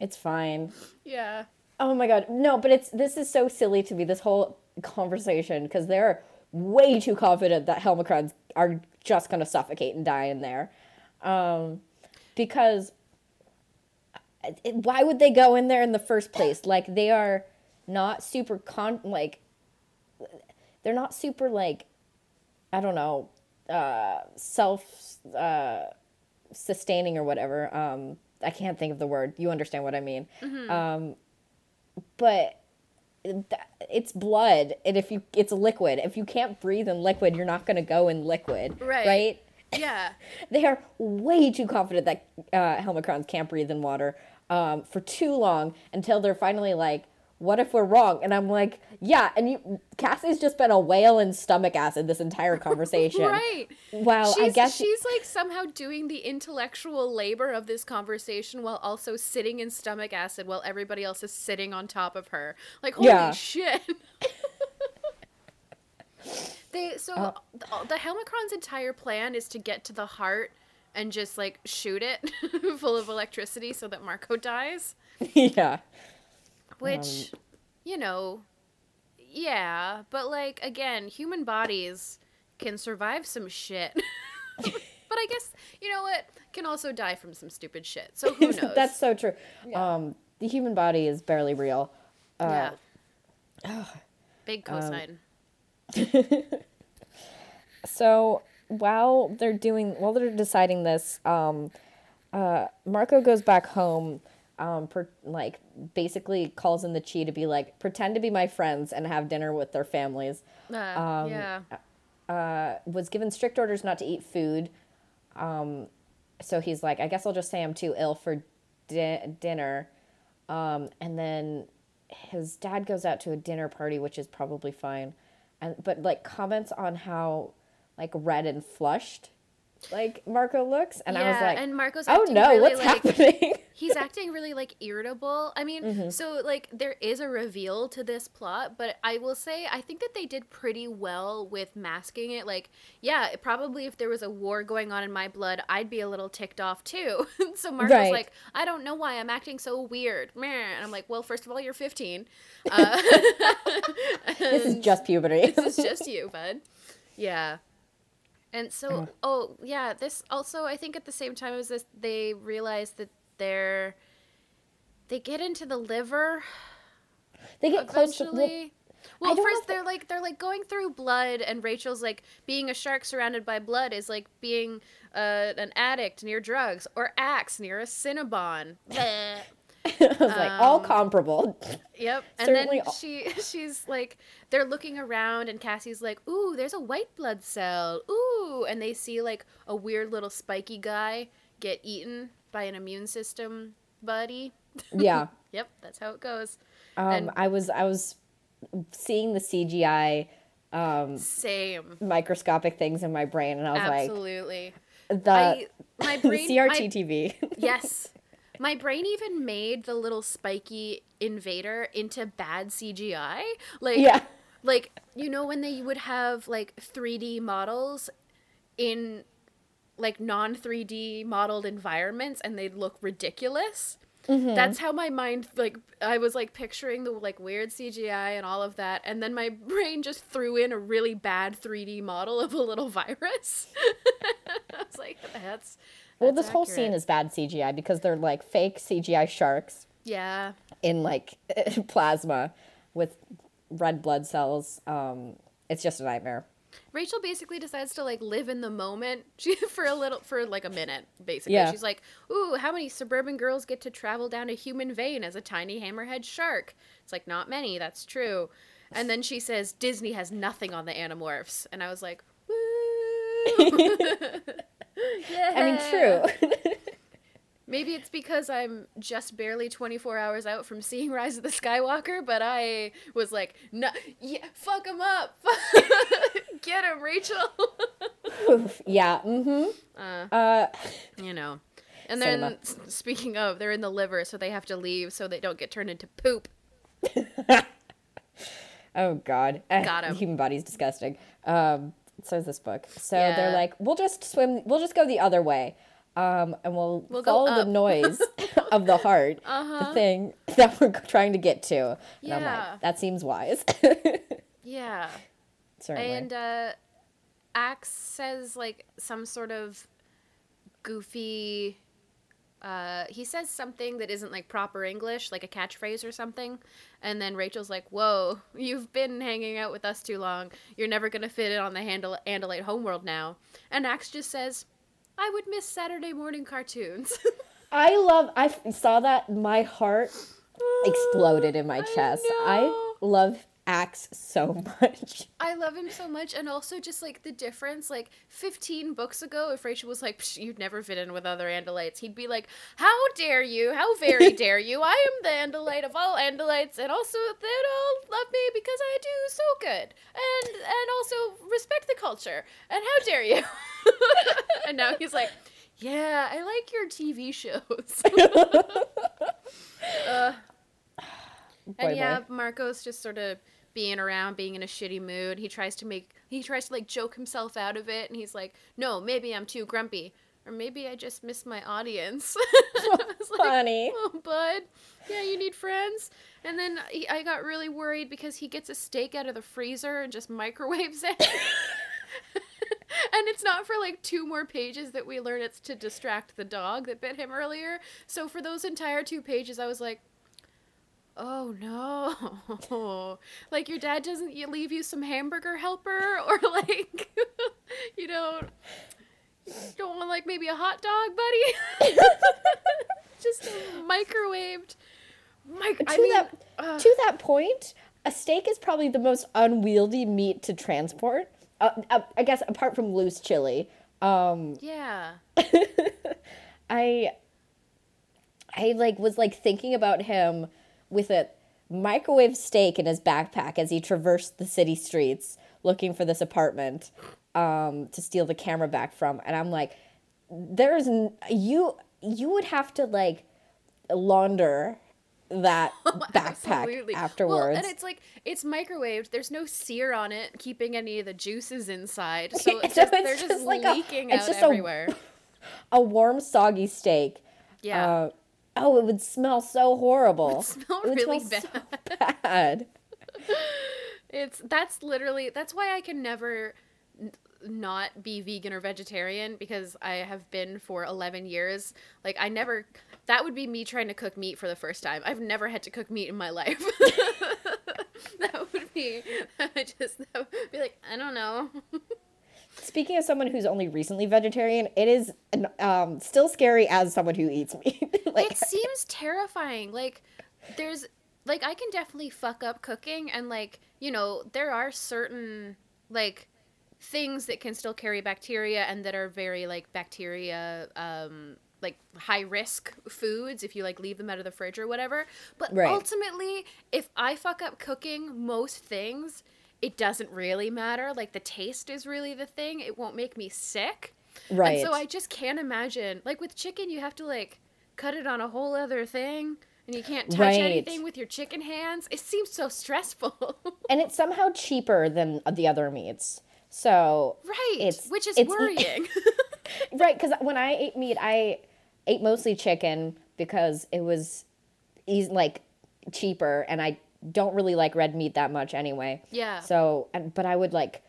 S1: It's fine.
S2: yeah.
S1: Oh my god. No, but it's this is so silly to me, this whole conversation, because they're way too confident that Helmacrons are just gonna suffocate and die in there. Um, because it, why would they go in there in the first place? Like they are not super con like they're not super like I don't know, uh self uh sustaining or whatever. Um I can't think of the word. You understand what I mean. Um but it's blood and if you it's a liquid. If you can't breathe in liquid, you're not going to go in liquid,
S2: Right.
S1: right?
S2: Yeah.
S1: They are way too confident that uh, Helmacrons can't breathe in water um, for too long until they're finally like, "What if we're wrong?" And I'm like, "Yeah." And you, Cassie's just been a whale in stomach acid this entire conversation.
S2: Right.
S1: Well,
S2: she's,
S1: I guess
S2: she's like somehow doing the intellectual labor of this conversation while also sitting in stomach acid while everybody else is sitting on top of her. Like holy
S1: Yeah.
S2: shit. they so
S1: Uh.
S2: the, the Helmacron's entire plan is to get to the heart and just like shoot it full of electricity so that Marco dies,
S1: yeah.
S2: Which you know yeah, but like again, human bodies can survive some shit. but I guess you know what can also die from some stupid shit. So who knows?
S1: That's so true. Um, the human body is barely real. Uh,
S2: yeah. Big
S1: um,
S2: cosign.
S1: So while they're doing, while they're deciding this, um, uh, Marco goes back home. Um, per, like basically calls in the Chee to be like pretend to be my friends and have dinner with their families.
S2: Uh,
S1: um,
S2: yeah.
S1: Uh, was given strict orders not to eat food. Um, so he's like, I guess I'll just say I'm too ill for di- dinner. Um, and then his dad goes out to a dinner party, which is probably fine. And but like comments on how like red and flushed like Marco looks, and I was
S2: Yeah,
S1: like,
S2: and Marco's
S1: oh no,
S2: really,
S1: what's
S2: like-
S1: happening?
S2: He's acting really like irritable. I mean,
S1: Mm-hmm.
S2: so like there is a reveal to this plot, but I will say I think that they did pretty well with masking it. Like, yeah, it- probably if there was a war going on in my blood, I'd be a little ticked off too. so Marco's
S1: Right.
S2: like, I don't know why I'm acting so weird. And I'm like, well, first of all, you're 15. Uh,
S1: This is just puberty.
S2: this is just you, bud. Yeah. And so, oh yeah, this also I think at the same time as this, they realize that they're they get into the liver
S1: they get close to.
S2: The-
S1: Well,
S2: Well,
S1: I don't know
S2: first they're like they're like going through blood, and Rachel's like being a shark surrounded by blood is like being uh, an addict near drugs, or Ax near a Cinnabon.
S1: I was like all
S2: Um,
S1: comparable.
S2: Yep. And
S1: Certainly
S2: then
S1: all-
S2: she she's like they're looking around and Cassie's like, "Ooh, there's a white blood cell." Ooh, and they see like a weird little spiky guy get eaten by an immune system buddy.
S1: Yeah.
S2: Yep, that's how it goes.
S1: Um,
S2: And-
S1: I was I was seeing the CGI um,
S2: Same.
S1: microscopic things in my brain, and I was
S2: Absolutely.
S1: like, absolutely. the,
S2: I my brain
S1: CRT
S2: my-
S1: TV.
S2: Yes. My brain even made the little spiky invader into bad CGI. Like
S1: yeah.
S2: like you know when they would have like 3D models in like non 3D modeled environments and they'd look ridiculous. Mm-hmm. That's how my mind like I was like picturing the like weird CGI and all of that and then my brain just threw in a really bad 3D model of a little virus. I was like that's
S1: Well, this whole scene is bad CGI because they're like fake CGI sharks
S2: Yeah.
S1: in like plasma with red blood cells. Um, it's just a nightmare.
S2: Rachel basically decides to like live in the moment she, for a little for like a minute basically.
S1: Yeah.
S2: She's like, "Ooh, how many suburban girls get to travel down a human vein as a tiny hammerhead shark?" It's like not many, that's true. And then she says Disney has nothing on the Animorphs, and I was like, "Woo!" yeah.
S1: I mean, true.
S2: Maybe it's because I'm just barely 24 hours out from seeing Rise of the Skywalker, but I was like, no, yeah, fuck him up. Get him, Rachel.
S1: Oof, yeah. Mm-hmm.
S2: Uh,
S1: Uh,
S2: you know. And then,
S1: Cinema.
S2: speaking of, they're in the liver, so they have to leave so they don't get turned into poop.
S1: oh God. Eh,
S2: Got
S1: the
S2: him.
S1: Human body's disgusting. Um, so is this book. So
S2: Yeah.
S1: they're like, we'll just swim. We'll just go the other way. Um, and we'll,
S2: We'll
S1: follow the noise of the heart,
S2: Uh-huh.
S1: the thing that we're trying to get to. And I'm
S2: Yeah.
S1: like, that seems wise.
S2: Yeah.
S1: Certainly.
S2: And uh, Ax says like some sort of goofy. Uh, he says something that isn't like proper English, like a catchphrase or something, and then Rachel's like, "Whoa, you've been hanging out with us too long. You're never gonna fit in on the Handel- Andalite homeworld now." And Ax just says, "I would miss Saturday morning cartoons."
S1: I love. I f- saw that. My heart exploded in my chest. I
S2: know.
S1: love Ax so much.
S2: I love him so much, and also just like the difference. Like 15 books ago, if Rachel was like, Psh, "You'd never fit in with other Andalites," he'd be like, "How dare you? How very dare you? I am the Andalite of all Andalites, and also they all love me because I do so good, and and also respect the culture. And how dare you?" and now he's like, "Yeah, I like your TV shows." uh,
S1: Boy,
S2: and
S1: boy.
S2: yeah, Marco's just sort of being around, being in a shitty mood. He tries to make, he tries to like joke himself out of it, and he's like, "No, maybe I'm too grumpy, or maybe I just miss my audience." I was like,
S1: Funny.
S2: oh, bud, yeah, you need friends. And then he, I got really worried because he gets a steak out of the freezer and just microwaves it. and it's not for like two more pages that we learn it's to distract the dog that bit him earlier. So for those entire two pages, I was like, oh no. like your dad doesn't leave you some hamburger helper or like, you know, don't want like maybe a hot dog, buddy? Just microwaved. Mic-
S1: to
S2: I mean,
S1: that
S2: uh,
S1: to that point, a steak is probably the most unwieldy meat to transport. Uh, uh, I guess apart from loose chili. Um,
S2: yeah.
S1: I I like was like thinking about him with a microwave steak in his backpack as he traversed the city streets looking for this apartment um, to steal the camera back from, and I'm like, there's n- you you would have to like launder that backpack
S2: Absolutely.
S1: afterwards.
S2: Well, and it's like it's microwaved. There's no sear on it, keeping any of the juices inside. So it's
S1: So
S2: just,
S1: it's
S2: they're just,
S1: just like a-
S2: leaking
S1: it's
S2: out
S1: just a-
S2: everywhere.
S1: a warm, soggy steak.
S2: Yeah.
S1: Uh, oh, it would smell so horrible.
S2: smell
S1: It would
S2: really
S1: smell
S2: bad.
S1: so bad.
S2: It's that's literally that's why I can never n- not be vegan or vegetarian because I have been for 11 years. Like I never that would be me trying to cook meat for the first time. I've never had to cook meat in my life. that would be I just that would be like I don't know.
S1: Speaking of someone who's only recently vegetarian, it is um, still scary as someone who eats meat. like,
S2: it seems terrifying. Like there's like I can definitely fuck up cooking and like, you know, there are certain like things that can still carry bacteria and that are very like bacteria um like high risk foods if you like leave them out of the fridge or whatever. But
S1: Right.
S2: ultimately, if I fuck up cooking most things, it doesn't really matter. Like the taste is really the thing. It won't make me sick.
S1: right.
S2: And so I just can't imagine. Like with chicken, you have to like cut it on a whole other thing, and you can't touch
S1: Right.
S2: anything with your chicken hands. It seems so stressful.
S1: and it's somehow cheaper than the other meats. So
S2: right.
S1: It's-
S2: Which is
S1: it's-
S2: worrying.
S1: right, because when I ate meat, I ate mostly chicken because it was easy, like cheaper, and I don't really like red meat that much anyway.
S2: Yeah.
S1: So, and, but I would like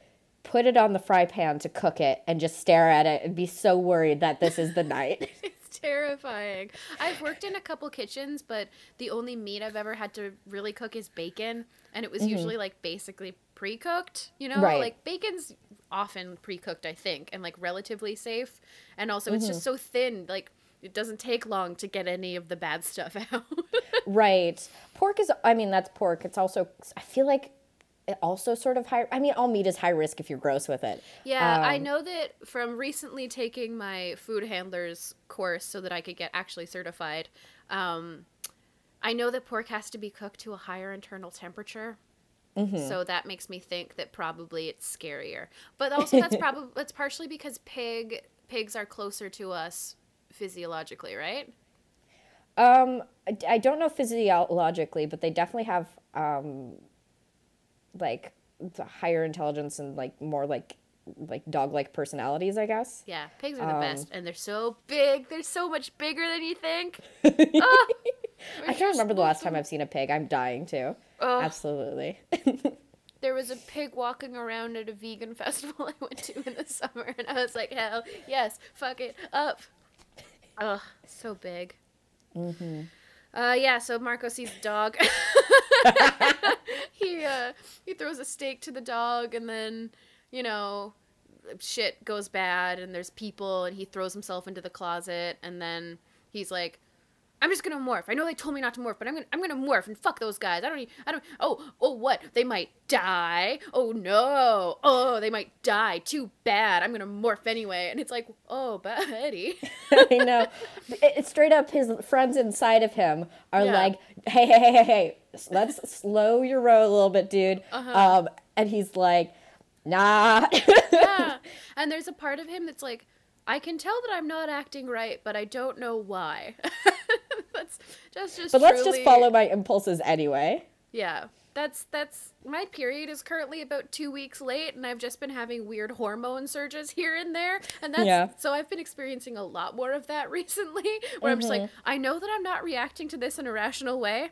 S1: put it on the fry pan to cook it and just stare at it and be so worried that this is the night.
S2: it's terrifying. I've worked in a couple kitchens, but the only meat I've ever had to really cook is bacon, and it was usually like basically pre-cooked. You know,
S1: Mm-hmm. Right.
S2: like bacon's often pre-cooked, I think, and like relatively safe, and also it's
S1: Mm-hmm.
S2: just so thin, like. It doesn't take long to get any of the bad stuff out.
S1: right. Pork is, I mean, that's pork. It's also, I feel like it also sort of high, I mean, all meat is high risk if you're gross with it.
S2: Yeah, I
S1: Um,
S2: know that from recently taking my food handlers course so that I could get actually certified. Um, I know that pork has to be cooked to a higher internal temperature.
S1: Mm-hmm.
S2: So that makes me think that probably it's scarier. But also that's probably that's partially because pig pigs are closer to us physiologically, right?
S1: Um, I, don't know physiologically, but they definitely have um, like the higher intelligence and like more like like dog like personalities, I guess.
S2: Yeah, pigs are the
S1: Um,
S2: best and they're so big. They're so much bigger than you think. Ah,
S1: I can't remember the last time I've seen a pig. I'm dying to.
S2: Ugh.
S1: Absolutely.
S2: There was a pig walking around at a vegan festival I went to in the summer, and I was like, hell yes, fuck it up. Ugh, so big. Mm-hmm. Uh, yeah, so Marco sees the dog. he, uh, he throws a steak to the dog, and then, you know, shit goes bad, and there's people, and he throws himself into the closet, and then he's like, I'm just gonna morph. I know they told me not to morph, but I'm gonna I'm gonna morph and fuck those guys. I don't need, I don't oh oh what? They might die. Oh no. Oh they might die. Too bad. I'm gonna morph anyway. And it's like, oh Betty.
S1: I know. It, it's straight up his friends inside of him are
S2: Yeah.
S1: like, hey, hey, hey, hey, hey, let's slow your roll a little bit, dude.
S2: Uh-huh.
S1: Um, and he's like, nah.
S2: yeah. And there's a part of him that's like, I can tell that I'm not acting right, but I don't know why. That's just just
S1: but let's just follow my impulses anyway.
S2: Yeah. That's that's my period is currently about two weeks late, and I've just been having weird hormone surges here and there, and that's
S1: Yeah.
S2: so I've been experiencing a lot more of that recently. Where I'm just like,
S1: Mm-hmm.
S2: I know that I'm not reacting to this in a rational way,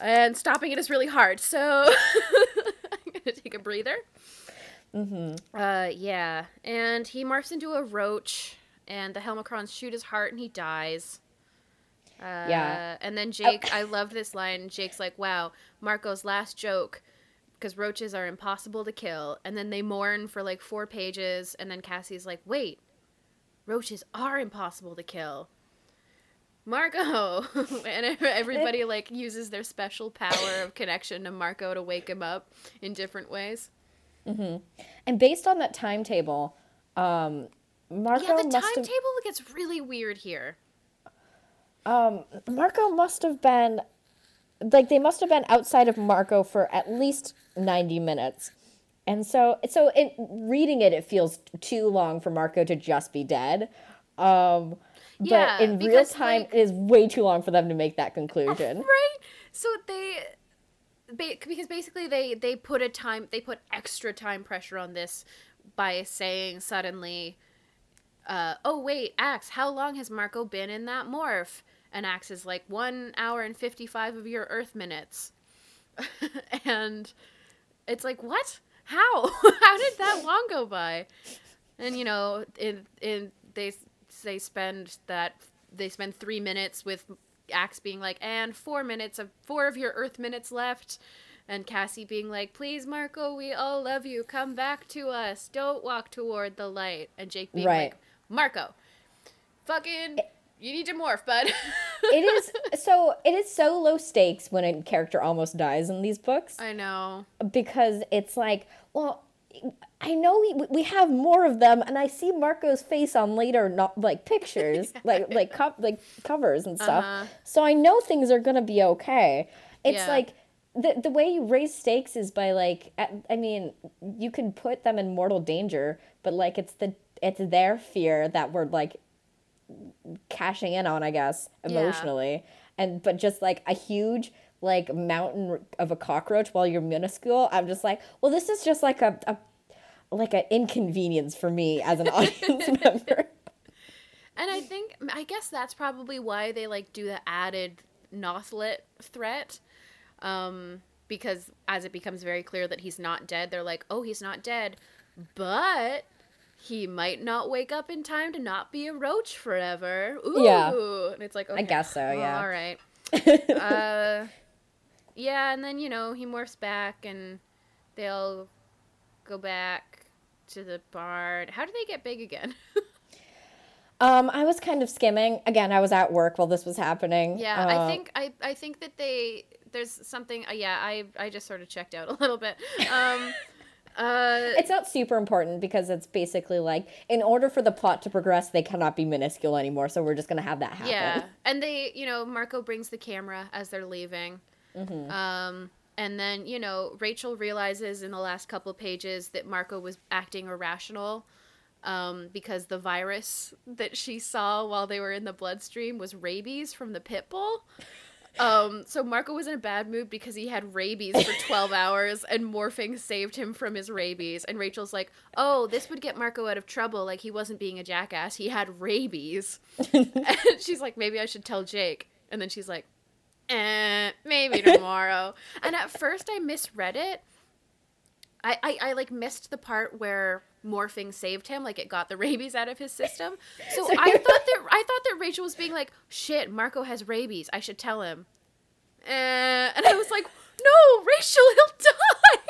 S2: and stopping it is really hard. So I'm gonna take a breather. Mm-hmm. Uh, yeah, and he morphs into a roach, and the Helmacrons shoot his heart, and he dies. Uh,
S1: Yeah.
S2: And then Jake, I loved this line. Jake's like, wow, Marco's last joke, because roaches are impossible to kill. And then they mourn for like four pages. And then Cassie's like, wait, roaches are impossible to kill. Marco! and everybody like uses their special power of connection to Marco to wake him up in different ways.
S1: And based on that timetable, um, Marco
S2: Yeah, the timetable gets really weird here.
S1: Marco must have been like they must have been outside of Marco for at least 90 minutes. And so so in reading it it feels too long for Marco to just be dead. Um
S2: Yeah,
S1: but in real
S2: because,
S1: time,
S2: like-
S1: it is way too long for them to make that conclusion.
S2: right so they because basically they they put a time they put extra time pressure on this by saying suddenly uh, oh wait Ax how long has marco been in that morph and Ax is like one hour and 55 of your earth minutes. And it's like what? How? How did that long go by? And you know in in they they spend that they spend three minutes with Ax being like and four minutes of four of your earth minutes left. And cassie being like please marco we all love you. Come back to us. Don't walk toward the light. And jake being
S1: Right.
S2: like marco fucking you need to morph bud
S1: it is so it is so low stakes when a character almost dies in these books
S2: i know
S1: because it's like, well, I know we, we have more of them, and I see Marco's face on later not like pictures, like like co- like covers and stuff.
S2: Uh-huh.
S1: So I know things are gonna be okay. It's
S2: Yeah.
S1: like the the way you raise stakes is by like I, I mean you can put them in mortal danger, but like it's the it's their fear that we're like cashing in on, I guess,
S2: Yeah.
S1: emotionally. And but just like a huge like mountain of a cockroach while you're minuscule, I'm just like, well, this is just like a, a like an inconvenience for me as an audience member.
S2: And I think I guess that's probably why they like do the added Nothlit threat. Um, because as it becomes very clear that he's not dead, they're like, "Oh, he's not dead, but he might not wake up in time to not be a roach forever." Ooh.
S1: Yeah.
S2: And it's like, okay,
S1: guess so, yeah.
S2: All right. uh, yeah, and then you know he morphs back, and they'll go back to the barn. How do they get big again?
S1: Um, I was kind of skimming. Again, I was at work while this was happening.
S2: Yeah,
S1: Uh,
S2: I think I, I think that they there's something. Uh, yeah, I I just sort of checked out a little bit. Um, uh,
S1: it's not super important because it's basically like in order for the plot to progress, they cannot be minuscule anymore. So we're just gonna have that happen.
S2: yeah, and they you know Marco brings the camera as they're leaving.
S1: Mm-hmm.
S2: Um, and then you know Rachel realizes in the last couple pages that Marco was acting irrational. Um, because the virus that she saw while they were in the bloodstream was rabies from the pit bull. Um, so Marco was in a bad mood because he had rabies for 12 hours and morphing saved him from his rabies. And Rachel's like, oh, this would get Marco out of trouble. Like he wasn't being a jackass. He had rabies. and she's like, maybe I should tell Jake. And then she's like, eh, maybe tomorrow. and at first I misread it. I, I, I like missed the part where morphing saved him, like it got the rabies out of his system. So I thought that I thought that Rachel was being like, "Shit, Marco has rabies. I should tell him." Uh, and I was like, "No, Rachel, he'll die.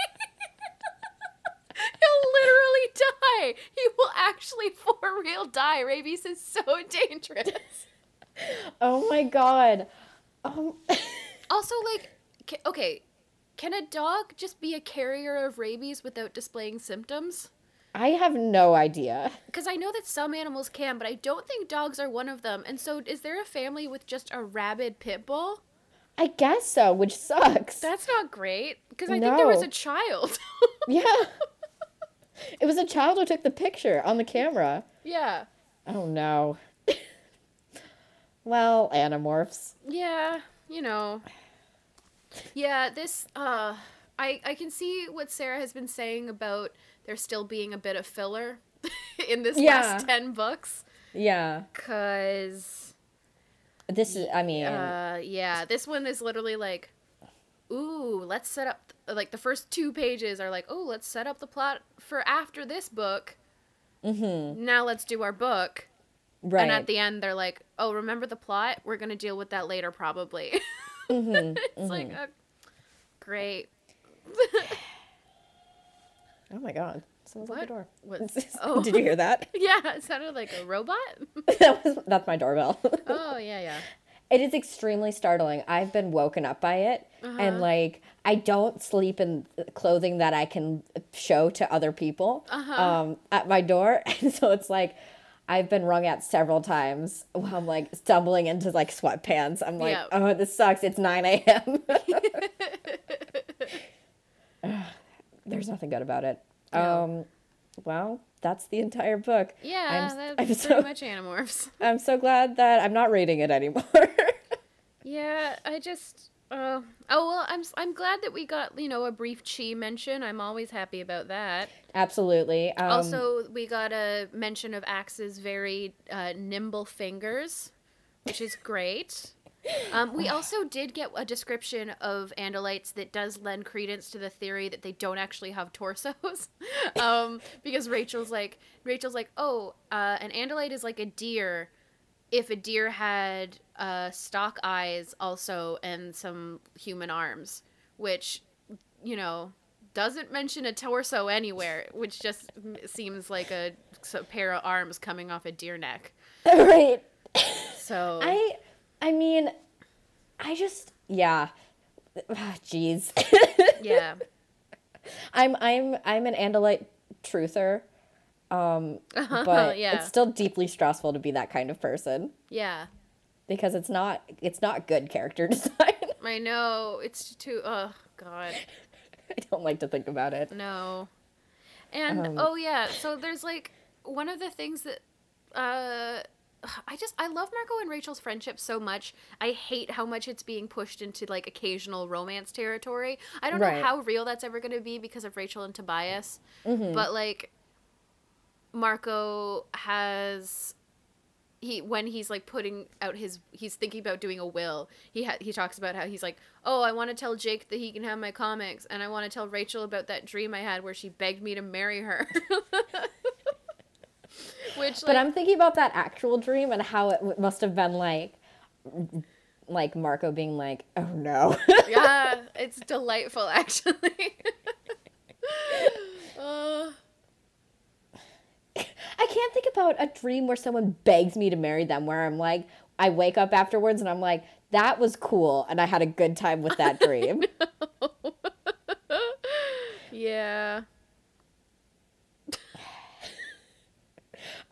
S2: he'll literally die. He will actually for real die. Rabies is so dangerous."
S1: Oh my god. Um,
S2: Also, like, okay, can a dog just be a carrier of rabies without displaying symptoms?
S1: I have no idea.
S2: Because I know that some animals can, but I don't think dogs are one of them. And so, is there a family with just a rabid pit bull?
S1: I guess so, which sucks.
S2: That's not great. Because I think there was a child.
S1: yeah. It was a child who took the picture on the camera.
S2: yeah.
S1: Oh no. well, Animorphs.
S2: Yeah, you know. Yeah, this uh I I can see what Sarah has been saying about there still being a bit of filler in this
S1: Yeah.
S2: last 10 books
S1: Yeah.
S2: cuz
S1: This is, I mean,
S2: uh yeah, this one is literally like ooh, let's set up like the first two pages are like, "Oh, let's set up the plot for after this book."
S1: mm-hmm.
S2: Now let's do our book.
S1: Right.
S2: And at the end they're like, "Oh, remember the plot? We're going to deal with that later probably."
S1: mm-hmm.
S2: it's like uh, great.
S1: Oh my god. Someone's at the door.
S2: What? Oh.
S1: Did you hear that?
S2: Yeah, it sounded like a robot.
S1: that was, that's my doorbell.
S2: oh yeah, yeah.
S1: It is extremely startling. I've been woken up by it,
S2: Uh-huh.
S1: and like I don't sleep in clothing that I can show to other people
S2: Uh-huh.
S1: um, at my door, and so it's like I've been rung at several times while I'm like stumbling into like sweatpants. I'm like,
S2: Yeah.
S1: oh, this sucks. It's nine a.m. There's nothing good about it.
S2: No.
S1: Um, well, that's the entire book.
S2: Yeah,
S1: I'm,
S2: that's
S1: I'm
S2: pretty
S1: so
S2: much Animorphs.
S1: I'm so glad that I'm not reading it anymore.
S2: Yeah, I just. Uh, oh well, I'm I'm glad that we got you know a brief Chee mention. I'm always happy about that.
S1: Absolutely. Um,
S2: also, we got a mention of Ax's very uh, nimble fingers, which is great. Um, we also did get a description of Andalites that does lend credence to the theory that they don't actually have torsos, um, because Rachel's like Rachel's like, oh, uh, an Andalite is like a deer. If a deer had uh, stalk eyes also and some human arms, which you know doesn't mention a torso anywhere, which just seems like a pair of arms coming off a deer neck.
S1: right.
S2: So
S1: I I mean, I just yeah. Ah, Jeez.
S2: yeah,
S1: I'm I'm I'm an Andalite truther. Um but
S2: Yeah.
S1: it's still deeply stressful to be that kind of person
S2: yeah.
S1: because it's not it's not good character design.
S2: I know it's too. Oh God,
S1: I don't like to think about it.
S2: no. And
S1: Um,
S2: oh yeah, so there's like one of the things that uh I just I love Marco and Rachel's friendship so much. I hate how much it's being pushed into like occasional romance territory. I don't
S1: Right.
S2: know how real that's ever going to be because of Rachel and Tobias.
S1: Mm-hmm.
S2: But like Marco has he when he's like putting out his he's thinking about doing a will he ha- he talks about how he's like oh i want to tell jake that he can have my comics and i want to tell rachel about that dream i had where she begged me to marry her which
S1: But I'm thinking about that actual dream and how it must have been like like Marco being like, "Oh no."
S2: yeah it's delightful actually uh,
S1: I can't think about a dream where someone begs me to marry them where I'm like I wake up afterwards and I'm like, "That was cool and I had a good time with that dream."
S2: yeah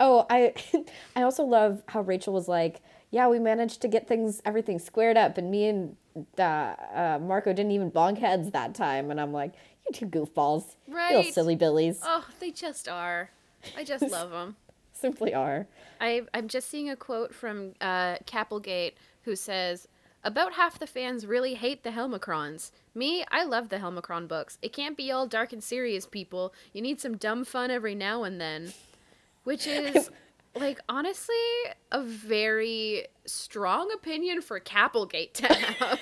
S1: Oh, I I also love how Rachel was like, "Yeah, we managed to get things everything squared up and me and uh, uh, Marco didn't even bonk heads that time." And I'm like, "You two goofballs. Little
S2: Right.
S1: silly billies.
S2: oh they just are i just love them
S1: Simply are."
S2: I, I'm just seeing a quote from uh, K.A. Applegate who says, About half the fans really hate the Helmacrons. Me, I love the Helmacron books. It can't be all dark and serious, people. You need some dumb fun every now and then. Which is, like, honestly, a very strong opinion for K.A. Applegate to have.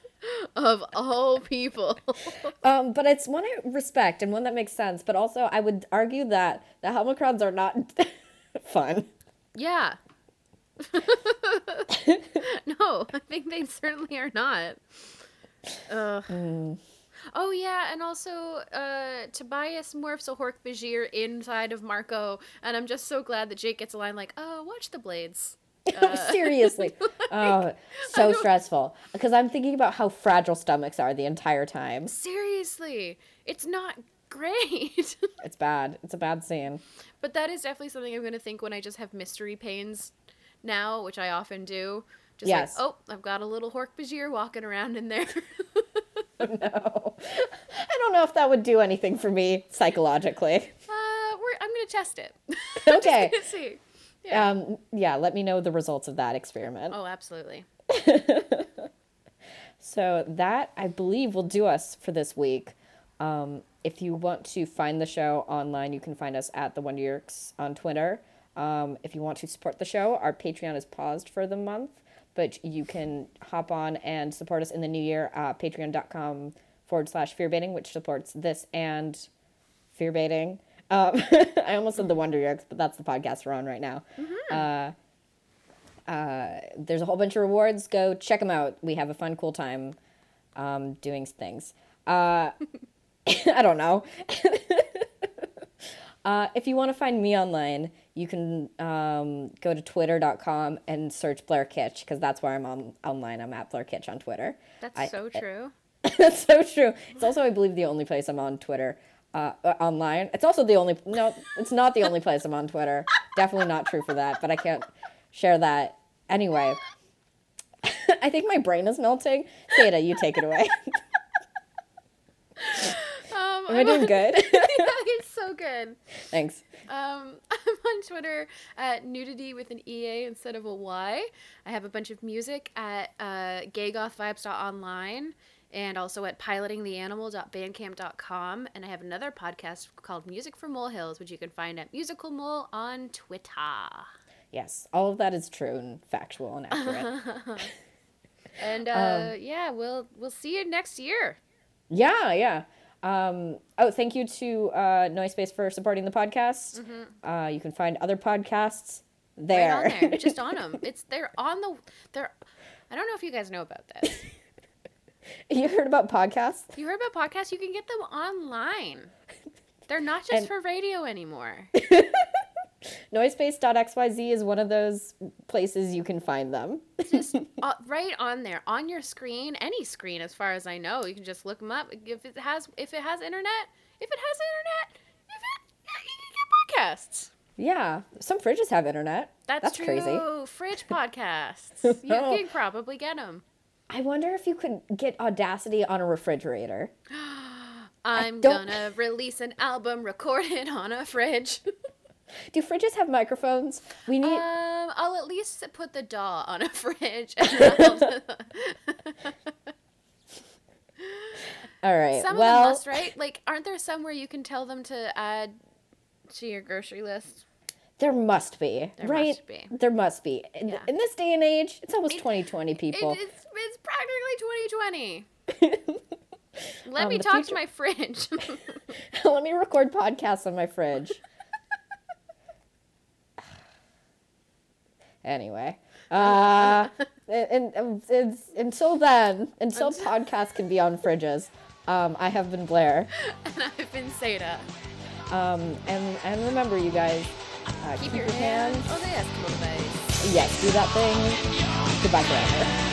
S2: of all people.
S1: Um, but it's one I respect and one that makes sense. But also, I would argue that the Helmacrons are not fun.
S2: Yeah. no, I think they certainly are not. Ugh. Oh yeah, and also uh, Tobias morphs a Hork Bajir inside of Marco, and I'm just so glad that Jake gets a line like, "Oh, watch the blades."
S1: Seriously. Oh, so stressful. Because I'm thinking about how fragile stomachs are the entire time.
S2: Seriously, it's not great.
S1: It's bad. It's a bad scene.
S2: but that is definitely something I'm gonna think when I just have mystery pains now, which I often do. Just
S1: Yes.
S2: like, oh, I've got a little Hork Bajir walking around in there.
S1: No. I don't know if that would do anything for me psychologically.
S2: Uh, we're, I'm gonna test it.
S1: Okay.
S2: See. Yeah.
S1: Um, yeah, let me know the results of that experiment.
S2: oh, absolutely.
S1: So that I believe will do us for this week. Um, if you want to find the show online, you can find us at the Wonder Yeerks on Twitter. Um, if you want to support the show, our Patreon is paused for the month, but you can hop on and support us in the new year. Uh, Patreon.com forward slash fearbaiting, which supports this and fearbaiting. Um, I almost said the Wonder Yeerks, but that's the podcast we're on right now. Uh, uh, there's a whole bunch of rewards. Go check them out. We have a fun, cool time um, doing things. Uh, I don't know. uh, if you want to find me online, you can um, go to twitter.com and search Blair Kitch because that's where I'm on online. I'm at Blair Kitch on Twitter.
S2: That's
S1: I-
S2: so true.
S1: That's so true. It's also, I believe, the only place I'm on Twitter. Uh, uh, online. It's also the only. No, it's not the only place I'm on Twitter. Definitely not true for that. But I can't share that anyway. I think my brain is melting. Theta, you take it away.
S2: Um,
S1: Am I doing good?
S2: it's so good.
S1: Thanks.
S2: Um, I'm on Twitter at nudity with an EA instead of a Y. I have a bunch of music at uh, gaygothvibes.online and also at pilotingtheanimal.bandcamp.com. And I have another podcast called Music for Molehills, which you can find at Musical Mole on Twitter.
S1: Yes, all of that is true and factual and accurate.
S2: And uh, yeah, we'll we'll see you next year.
S1: yeah, yeah. Um, oh, thank you to uh, Noise Space for supporting the podcast. Uh, you can find other podcasts there.
S2: Right on there, just on them. It's they're on the they're. I don't know if you guys know about this.
S1: you heard about podcasts?
S2: You heard about podcasts? You can get them online. They're not just
S1: And-
S2: for radio anymore.
S1: Noisepace.xyz is one of those places you can find them.
S2: just uh, right on there on your screen, any screen, as far as I know. You can just look them up. If it has, if it has internet, if it has internet, if it, you can get podcasts.
S1: Yeah, some fridges have internet.
S2: That's,
S1: That's
S2: true.
S1: crazy.
S2: Fridge podcasts. You can probably get them.
S1: I wonder if you could get Audacity on a refrigerator.
S2: I'm gonna release an album recorded on a fridge.
S1: Do fridges have microphones? We need.
S2: Um, I'll at least put the DAW on a fridge.
S1: All right.
S2: some
S1: well,
S2: of them must, right? Like, aren't there some where you can tell them to add to your grocery list?
S1: there must be,
S2: There
S1: right?
S2: must be.
S1: There must be. In,
S2: Yeah.
S1: in this day and age, it's almost
S2: It-
S1: 2020, people.
S2: It, it's, it's practically 2020. Let
S1: Um,
S2: me talk
S1: future-
S2: to my fridge.
S1: Let me record podcasts on my fridge. Anyway, uh, and, and, and until then, until podcasts can be on fridges, um, I have been Blair.
S2: and I've been Seda.
S1: Um, and and remember, you guys, uh,
S2: Keep your hands on the Escafil device.
S1: Yes, do that thing. Goodbye forever.